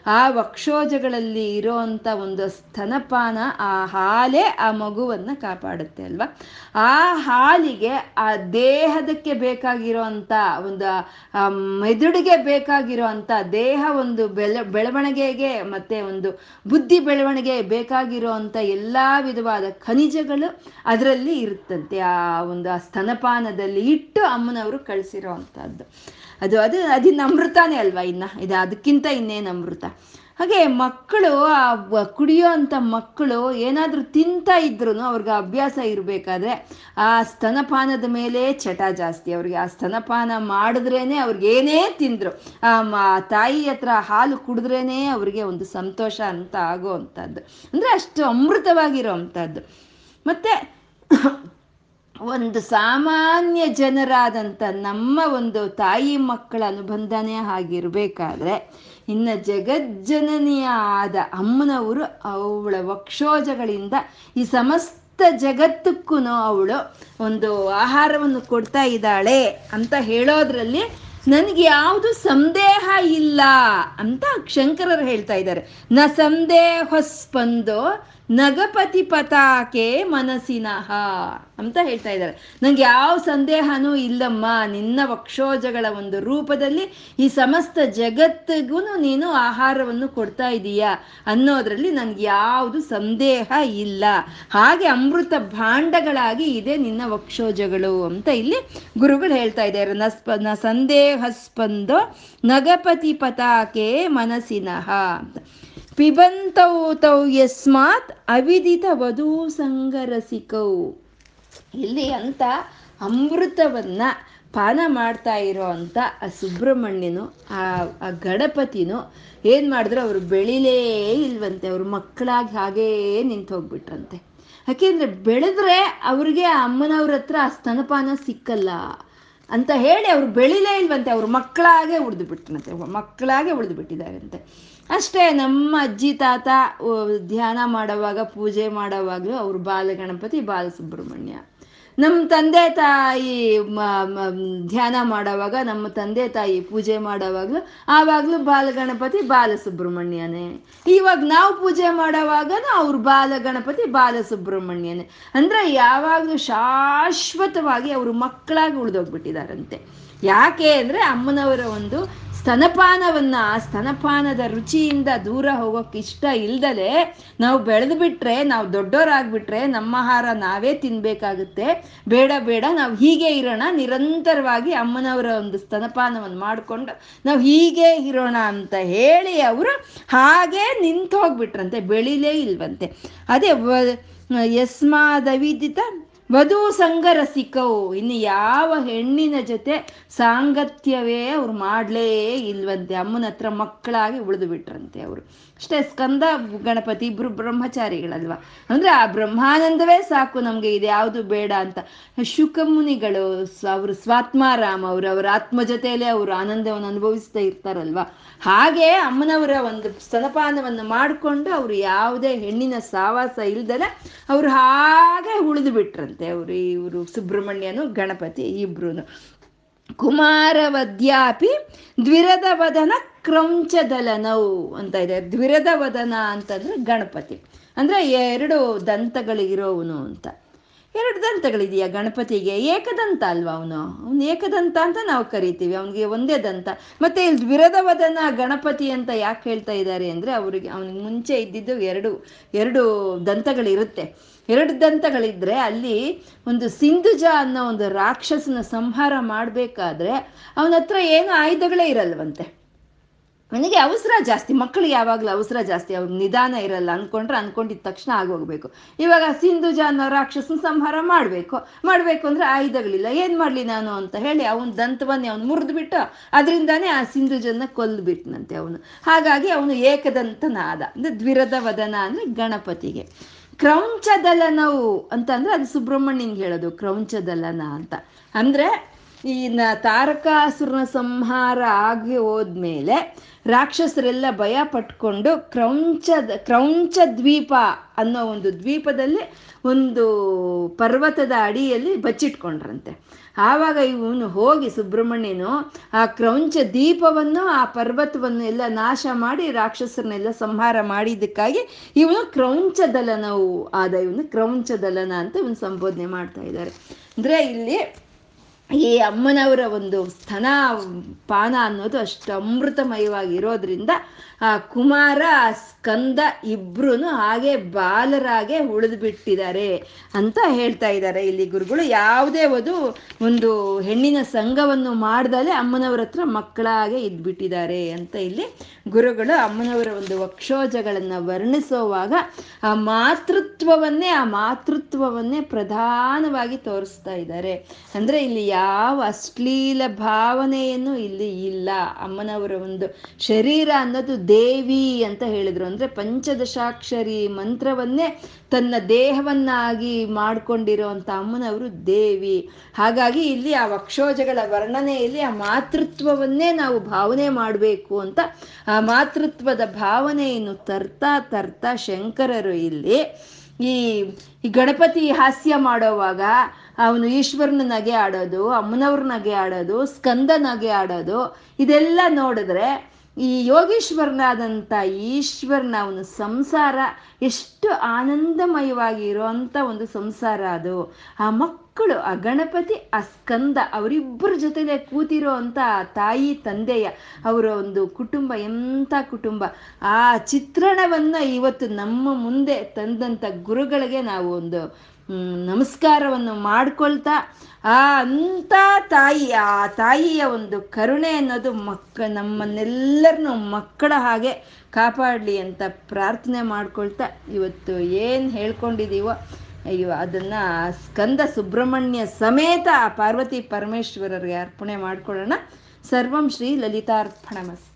ಆ ವಕ್ಷೋಜಗಳಲ್ಲಿ ಇರೋವಂಥ ಒಂದು ಸ್ತನಪಾನ ಆ ಹಾಲೇ ಆ ಮಗುವನ್ನು ಕಾಪಾಡುತ್ತೆ ಅಲ್ವಾ? ಆ ಹಾಲಿಗೆ ಆ ದೇಹದಕ್ಕೆ ಬೇಕಾಗಿರೋಂಥ ಒಂದು ಮೆದುಳಿಗೆ ಬೇಕಾಗಿರೋಂಥ ದೇಹ ಒಂದು ಬೆಳ, ಬೆಳವಣಿಗೆಗೆ ಮತ್ತೆ ಒಂದು ಬುದ್ಧಿ ಬೆಳವಣಿಗೆ ಬೇಕಾಗಿರೋಂಥ ಎಲ್ಲ ವಿಧವಾದ ಖನಿಜಗಳು ಅದರಲ್ಲಿ ಇರುತ್ತಂತೆ. ಆ ಒಂದು ಆ ಸ್ತನಪಾನದಲ್ಲಿ ಇಟ್ಟು ಅಮ್ಮನವರು ಕಳಿಸಿರೋ ಅಂಥದ್ದು ಅದು ಅದು ಅದಿನ್ನ ಅಮೃತಾನೇ ಅಲ್ವಾ ಇನ್ನ? ಇದು ಅದಕ್ಕಿಂತ ಇನ್ನೇನು ಅಮೃತ? ಹಾಗೆ ಮಕ್ಕಳು, ಆ ಕುಡಿಯೋ ಅಂಥ ಮಕ್ಕಳು ಏನಾದರೂ ತಿಂತಾ ಇದ್ರು ಅವ್ರಿಗೆ ಅಭ್ಯಾಸ ಇರಬೇಕಾದ್ರೆ ಆ ಸ್ತನಪಾನದ ಮೇಲೆ ಚಟ ಜಾಸ್ತಿ. ಅವ್ರಿಗೆ ಆ ಸ್ತನಪಾನ ಮಾಡಿದ್ರೇನೆ ಅವ್ರಿಗೆ ಏನೇ ತಿಂದ್ರು, ಆ ತಾಯಿ ಹತ್ರ ಹಾಲು ಕುಡಿದ್ರೇನೆ ಅವ್ರಿಗೆ ಒಂದು ಸಂತೋಷ ಅಂತ ಆಗೋ ಅಂಥದ್ದು ಅಂದರೆ ಅಷ್ಟು ಅಮೃತವಾಗಿರೋ ಅಂಥದ್ದು ಮತ್ತೆ ಒಂದು ಸಾಮಾನ್ಯ ಜನರಾದಂಥ ನಮ್ಮ ಒಂದು ತಾಯಿ ಮಕ್ಕಳ ಅನುಬಂಧನೇ ಆಗಿರ್ಬೇಕಾದ್ರೆ ಇನ್ನು ಜಗಜ್ಜನನಿಯ ಆದ ಅಮ್ಮನವರು ಅವಳ ವಕ್ಷೋಜಗಳಿಂದ ಈ ಸಮಸ್ತ ಜಗತ್ತಕ್ಕೂ ಅವಳು ಒಂದು ಆಹಾರವನ್ನು ಕೊಡ್ತಾ ಇದ್ದಾಳೆ ಅಂತ ಹೇಳೋದ್ರಲ್ಲಿ ನನಗೆ ಯಾವುದು ಸಂದೇಹ ಇಲ್ಲ ಅಂತ ಶಂಕರರು ಹೇಳ್ತಾ ಇದ್ದಾರೆ. ನ ಸಂದೇಹಸ್ಪಂದೋ ನಗಪತಿ ಪತಾಕೆ ಮನಸ್ಸಿನಹ ಅಂತ ಹೇಳ್ತಾ ಇದ್ದಾರೆ. ನಂಗೆ ಯಾವ ಸಂದೇಹನೂ ಇಲ್ಲಮ್ಮ. ನಿನ್ನ ವಕ್ಷೋಜಗಳ ಒಂದು ರೂಪದಲ್ಲಿ ಈ ಸಮಸ್ತ ಜಗತ್ತಿಗೂ ನೀನು ಆಹಾರವನ್ನು ಕೊಡ್ತಾ ಇದೀಯಾ ಅನ್ನೋದ್ರಲ್ಲಿ ನನ್ಗೆ ಯಾವುದು ಸಂದೇಹ ಇಲ್ಲ. ಹಾಗೆ ಅಮೃತ ಭಾಂಡಗಳಾಗಿ ಇದೆ ನಿನ್ನ ವಕ್ಷೋಜಗಳು ಅಂತ ಇಲ್ಲಿ ಗುರುಗಳು ಹೇಳ್ತಾ ಇದ್ದಾರೆ. ನ ಸಂದೇಹ ಸ್ಪಂದೋ ನಗಪತಿ ಪತಾಕೆ ಮನಸ್ಸಿನಹ ಅಂತ. ಪಿಬಂತೌ ತೌ ಯಸ್ಮಾತ್ ಅವಿದಿತ ವಧೂ ಸಂಗರಸಿಕೌ. ಇಲ್ಲಿ ಅಂತ ಅಮೃತವನ್ನ ಪಾನ ಮಾಡ್ತಾ ಇರೋ ಅಂತ ಆ ಸುಬ್ರಹ್ಮಣ್ಯನು, ಆ ಆ ಗಣಪತಿನು ಏನು ಮಾಡಿದ್ರು ಅವರು ಬೆಳಿಲೇ ಇಲ್ವಂತೆ, ಅವ್ರ ಮಕ್ಕಳಾಗಿ ಹಾಗೇ ನಿಂತು ಹೋಗ್ಬಿಟ್ರಂತೆ. ಯಾಕೆಂದರೆ ಬೆಳೆದ್ರೆ ಅವ್ರಿಗೆ ಅಮ್ಮನವ್ರ ಹತ್ರ ಆ ಸ್ತನಪಾನ ಸಿಕ್ಕಲ್ಲ ಅಂತ ಹೇಳಿ ಅವ್ರು ಬೆಳಿಲೇ ಇಲ್ವಂತೆ, ಅವ್ರ ಮಕ್ಕಳಾಗೆ ಉಳಿದು ಬಿಟ್ರಂತೆ, ಮಕ್ಕಳಾಗೆ ಉಳಿದು ಬಿಟ್ಟಿದ್ದಾರಂತೆ. ಅಷ್ಟೇ, ನಮ್ಮ ಅಜ್ಜಿ, ತಾತ ಧ್ಯಾನ ಮಾಡುವಾಗ, ಪೂಜೆ ಮಾಡುವಾಗಲೂ ಅವ್ರು ಬಾಲಗಣಪತಿ ಬಾಲಸುಬ್ರಹ್ಮಣ್ಯ ನಮ್ಮ ತಂದೆ, ತಾಯಿ ಧ್ಯಾನ ಮಾಡೋವಾಗ, ನಮ್ಮ ತಂದೆ, ತಾಯಿ ಪೂಜೆ ಮಾಡೋವಾಗಲೂ, ಆವಾಗಲೂ ಬಾಲಗಣಪತಿ ಬಾಲಸುಬ್ರಹ್ಮಣ್ಯನೇ ಇವಾಗ ನಾವು ಪೂಜೆ ಮಾಡೋವಾಗನೂ ಅವ್ರು ಬಾಲಗಣಪತಿ ಬಾಲಸುಬ್ರಹ್ಮಣ್ಯನೇ ಅಂದರೆ ಯಾವಾಗಲೂ ಶಾಶ್ವತವಾಗಿ ಅವರು ಮಕ್ಕಳಾಗಿ ಉಳಿದೋಗ್ಬಿಟ್ಟಿದಾರಂತೆ. ಯಾಕೆ ಅಂದರೆ ಅಮ್ಮನವರ ಒಂದು ಸ್ತನಪಾನವನ್ನ ಸ್ತನಪಾನದ ರುಚಿಯಿಂದ ದೂರ ಹೋಗೋಕೆ ಇಷ್ಟ ಇಲ್ದಲೆ ನಾವು ಬೆಳೆದು ಬಿಟ್ರೆ ನಾವು ದೊಡ್ಡವರಾಗ್ಬಿಟ್ರೆ ನಮ್ಮ ಆಹಾರ ನಾವೇ ತಿನ್ಬೇಕಾಗುತ್ತೆ. ಬೇಡ ಬೇಡ, ನಾವು ಹೀಗೆ ಇರೋಣ. ನಿರಂತರವಾಗಿ ಅಮ್ಮನವರ ಒಂದು ಸ್ತನಪಾನವನ್ನು ಮಾಡಿಕೊಂಡು ನಾವು ಹೀಗೆ ಇರೋಣ ಅಂತ ಹೇಳಿ ಅವರು ಹಾಗೆ ನಿಂತು ಹೋಗ್ಬಿಟ್ರಂತೆ ಬೆಳಿಲೇ ಇಲ್ವಂತೆ. ಅದೇ ಯಸ್ಮಾದವಿದಿತ ವಧು ಸಂಗರಸಿಕವು ಇನ್ನು ಯಾವ ಹೆಣ್ಣಿನ ಜೊತೆ ಸಾಂಗತ್ಯವೇ ಅವ್ರು ಮಾಡಲೇ ಇಲ್ವಂತೆ. ಅಮ್ಮನ ಹತ್ರ ಮಕ್ಕಳಾಗಿ ಉಳಿದು ಬಿಟ್ರಂತೆ ಅವರು. ಅಷ್ಟೇ ಸ್ಕಂದ ಗಣಪತಿ ಇಬ್ರು ಬ್ರಹ್ಮಚಾರಿಗಳಲ್ವಾ? ಅಂದ್ರೆ ಆ ಬ್ರಹ್ಮಾನಂದವೇ ಸಾಕು ನಮ್ಗೆ, ಇದು ಯಾವುದು ಬೇಡ ಅಂತ. ಶುಕಮುನಿಗಳು ಅವರು ಸ್ವಾತ್ಮಾರಾಮ್, ಅವರು ಅವರ ಆತ್ಮ ಜೊತೆಯಲ್ಲೇ ಅವರು ಆನಂದವನ್ನು ಅನುಭವಿಸ್ತಾ ಇರ್ತಾರಲ್ವಾ? ಹಾಗೆ ಅಮ್ಮನವರ ಒಂದು ಸ್ತನಪಾನವನ್ನು ಮಾಡಿಕೊಂಡು ಅವರು ಯಾವುದೇ ಹೆಣ್ಣಿನ ಸಾವಾಸ ಇಲ್ದಲೆ ಅವರು ಹಾಗೆ ಉಳಿದು ಬಿಟ್ರಂತೆ ಅವರು, ಇವರು ಸುಬ್ರಹ್ಮಣ್ಯನು, ಗಣಪತಿ ಇಬ್ರು ಕುಮಾರವದ್ಯಾಪಿ ದ್ವಿರದ ವದನ ಕ್ರೌಂಚದಲನೌ ಅಂತ ಇದೆ. ದ್ವಿರದ ವದನ ಅಂತಂದ್ರೆ ಗಣಪತಿ. ಅಂದ್ರೆ ಎರಡು ದಂತಗಳಿರೋವನು ಅಂತ. ಎರಡು ದಂತಗಳಿದೆಯಾ ಗಣಪತಿಗೆ? ಏಕದಂತ ಅಲ್ವಾ ಅವನು? ಅವನು ಏಕದಂತ ಅಂತ ನಾವು ಕರಿತೀವಿ. ಅವನಿಗೆ ಒಂದೇ ದಂತ. ಮತ್ತೆ ಇಲ್ಲಿ ದ್ವಿರದವದನ ಗಣಪತಿ ಅಂತ ಯಾಕೆ ಹೇಳ್ತಾ ಇದ್ದಾರೆ ಅಂದ್ರೆ ಅವ್ರಿಗೆ, ಅವನಿಗೆ ಮುಂಚೆ ಇದ್ದಿದ್ದು ಎರಡು ಎರಡು ದಂತಗಳಿರುತ್ತೆ. ಎರಡು ದಂತಗಳಿದ್ರೆ ಅಲ್ಲಿ ಒಂದು ಸಿಂಧುಜ ಅನ್ನೋ ಒಂದು ರಾಕ್ಷಸನ ಸಂಹಾರ ಮಾಡಬೇಕಾದ್ರೆ ಅವನ ಹತ್ರ ಏನು ಆಯುಧಗಳೇ ಇರಲ್ವಂತೆ. ಅವನಿಗೆ ಅವಸರ ಜಾಸ್ತಿ ಮಕ್ಕಳಿಗೆ ಯಾವಾಗಲೂ ಅವಸರ ಜಾಸ್ತಿ ಅವ್ರಿಗೆ ನಿಧಾನ ಇರಲ್ಲ ಅನ್ಕೊಂಡ್ರೆ ಅನ್ಕೊಂಡಿದ್ದ ತಕ್ಷಣ ಆಗೋಗ್ಬೇಕು. ಇವಾಗ ಸಿಂಧುಜ ಅನ್ನೋ ರಾಕ್ಷಸನ ಸಂಹಾರ ಮಾಡಬೇಕು ಮಾಡಬೇಕು ಅಂದ್ರೆ ಆಯುಧಗಳಿಲ್ಲ. ಏನು ಮಾಡಲಿ ನಾನು ಅಂತ ಹೇಳಿ ಅವನ ದಂತವನ್ನೇ ಅವನು ಮುರಿದ್ಬಿಟ್ಟು ಅದರಿಂದಾನೇ ಆ ಸಿಂಧುಜನ್ನ ಕೊಲ್ಬಿಟ್ನಂತೆ ಅವನು. ಹಾಗಾಗಿ ಅವನು ಏಕದಂತನಾದ ಅಂದ್ರೆ ದ್ವಿರದ ವದನ ಅಂದ್ರೆ ಗಣಪತಿಗೆ. ಕ್ರೌಂಚದಲನವು ಅಂತ ಅಂದ್ರೆ ಅದು ಸುಬ್ರಹ್ಮಣ್ಯನ್ಗೆ ಹೇಳೋದು, ಕ್ರೌಂಚದಲನ ಅಂತ. ಅಂದ್ರೆ ಈ ತಾರಕಾಸುರನ ಸಂಹಾರ ಆಗಿ ಹೋದ್ಮೇಲೆ ರಾಕ್ಷಸರೆಲ್ಲ ಭಯ ಪಟ್ಕೊಂಡು ಕ್ರೌಂಚದ ಕ್ರೌಂಚ ದ್ವೀಪ ಅನ್ನೋ ಒಂದು ದ್ವೀಪದಲ್ಲಿ ಒಂದು ಪರ್ವತದ ಅಡಿಯಲ್ಲಿ ಬಚ್ಚಿಟ್ಕೊಂಡ್ರಂತೆ. ಆವಾಗ ಇವನು ಹೋಗಿ ಸುಬ್ರಹ್ಮಣ್ಯನು ಆ ಕ್ರೌಂಚ ದೀಪವನ್ನು, ಆ ಪರ್ವತವನ್ನು ಎಲ್ಲ ನಾಶ ಮಾಡಿ ರಾಕ್ಷಸರನ್ನೆಲ್ಲ ಸಂಹಾರ ಮಾಡಿದ್ದಕ್ಕಾಗಿ ಇವನು ಕ್ರೌಂಚದಲನವು ಆದ ಇವನು ಕ್ರೌಂಚದಲನ ಅಂತ ಇವನು ಸಂಬೋಧನೆ ಮಾಡ್ತಾ ಇದ್ದಾರೆ. ಅಂದರೆ ಇಲ್ಲಿ ಈ ಅಮ್ಮನವರ ಒಂದು ಸ್ತನ ಪಾನ ಅನ್ನೋದು ಅಷ್ಟು ಅಮೃತಮಯವಾಗಿರೋದ್ರಿಂದ ಆ ಕುಮಾರ, ಸ್ಕಂದ ಇಬ್ರು ಹಾಗೆ ಬಾಲರಾಗೆ ಉಳಿದು ಬಿಟ್ಟಿದ್ದಾರೆ ಅಂತ ಹೇಳ್ತಾ ಇದ್ದಾರೆ. ಇಲ್ಲಿ ಗುರುಗಳು ಯಾವುದೇ ಒಂದು ಒಂದು ಹೆಣ್ಣಿನ ಸಂಘವನ್ನು ಮಾಡ್ದಲೆ ಅಮ್ಮನವರ ಹತ್ರ ಮಕ್ಕಳಾಗೆ ಇದ್ಬಿಟ್ಟಿದ್ದಾರೆ ಅಂತ ಇಲ್ಲಿ ಗುರುಗಳು ಅಮ್ಮನವರ ಒಂದು ವಕ್ಷೋಜಗಳನ್ನು ವರ್ಣಿಸುವಾಗ ಆ ಮಾತೃತ್ವವನ್ನೇ ಆ ಮಾತೃತ್ವವನ್ನೇ ಪ್ರಧಾನವಾಗಿ ತೋರಿಸ್ತಾ ಇದ್ದಾರೆ. ಅಂದ್ರೆ ಇಲ್ಲಿ ಯಾವ ಅಶ್ಲೀಲ ಭಾವನೆಯನ್ನು ಇಲ್ಲಿ ಇಲ್ಲ. ಅಮ್ಮನವರ ಒಂದು ಶರೀರ ಅನ್ನೋದು ದೇವಿ ಅಂತ ಹೇಳಿದ್ರು. ಅಂದ್ರೆ ಪಂಚದಶಾಕ್ಷರಿ ಮಂತ್ರವನ್ನೇ ತನ್ನ ದೇಹವನ್ನಾಗಿ ಮಾಡ್ಕೊಂಡಿರುವಂತ ಅಮ್ಮನವರು ದೇವಿ. ಹಾಗಾಗಿ ಇಲ್ಲಿ ಆ ವಕ್ಷೋಜಗಳ ವರ್ಣನೆಯಲ್ಲಿ ಆ ಮಾತೃತ್ವವನ್ನೇ ನಾವು ಭಾವನೆ ಮಾಡಬೇಕು ಅಂತ ಆ ಮಾತೃತ್ವದ ಭಾವನೆಯನ್ನು ತರ್ತಾ ತರ್ತಾ ಶಂಕರರು ಇಲ್ಲಿ ಈ ಗಣಪತಿ ಹಾಸ್ಯ ಮಾಡೋವಾಗ ಅವನು ಈಶ್ವರನ ನಗೆ ಆಡೋದು, ಅಮ್ಮನವ್ರ ನಗೆ ಆಡೋದು ಸ್ಕಂದ ನಗೆ ಆಡೋದು, ಇದೆಲ್ಲ ನೋಡಿದ್ರೆ ಈ ಯೋಗೀಶ್ವರನಾದಂಥ ಈಶ್ವರನ ಅವನ ಸಂಸಾರ ಎಷ್ಟು ಆನಂದಮಯವಾಗಿ ಇರುವಂತ ಒಂದು ಸಂಸಾರ ಅದು. ಆ ಮಕ್ಕಳು, ಆ ಗಣಪತಿ, ಆ ಸ್ಕಂದ, ಅವರಿಬ್ಬರ ಜೊತೆಲೆ ಕೂತಿರೋ ಅಂತ ತಾಯಿ, ತಂದೆಯ ಅವರ ಒಂದು ಕುಟುಂಬ ಎಂಥ ಕುಟುಂಬ. ಆ ಚಿತ್ರಣವನ್ನ ಇವತ್ತು ನಮ್ಮ ಮುಂದೆ ತಂದಂಥ ಗುರುಗಳಿಗೆ ನಾವು ಒಂದು ನಮಸ್ಕಾರವನ್ನು ಮಾಡ್ಕೊಳ್ತಾ, ಆ ಅಂಥ ತಾಯಿ, ಆ ತಾಯಿಯ ಒಂದು ಕರುಣೆ ಅನ್ನೋದು ಮಕ್ಕ, ನಮ್ಮನ್ನೆಲ್ಲರನ್ನು ಮಕ್ಕಳ ಹಾಗೆ ಕಾಪಾಡಲಿ ಅಂತ ಪ್ರಾರ್ಥನೆ ಮಾಡ್ಕೊಳ್ತಾ ಇವತ್ತು ಏನು ಹೇಳ್ಕೊಂಡಿದ್ದೀವೋ ಅಯ್ಯೋ, ಅದನ್ನು ಸ್ಕಂದ ಸುಬ್ರಹ್ಮಣ್ಯ ಸಮೇತ ಆ ಪಾರ್ವತಿ ಪರಮೇಶ್ವರರಿಗೆ ಅರ್ಪಣೆ ಮಾಡ್ಕೊಳ್ಳೋಣ. ಸರ್ವಂ ಶ್ರೀ ಲಲಿತಾರ್ಪಣಮಸ್ತು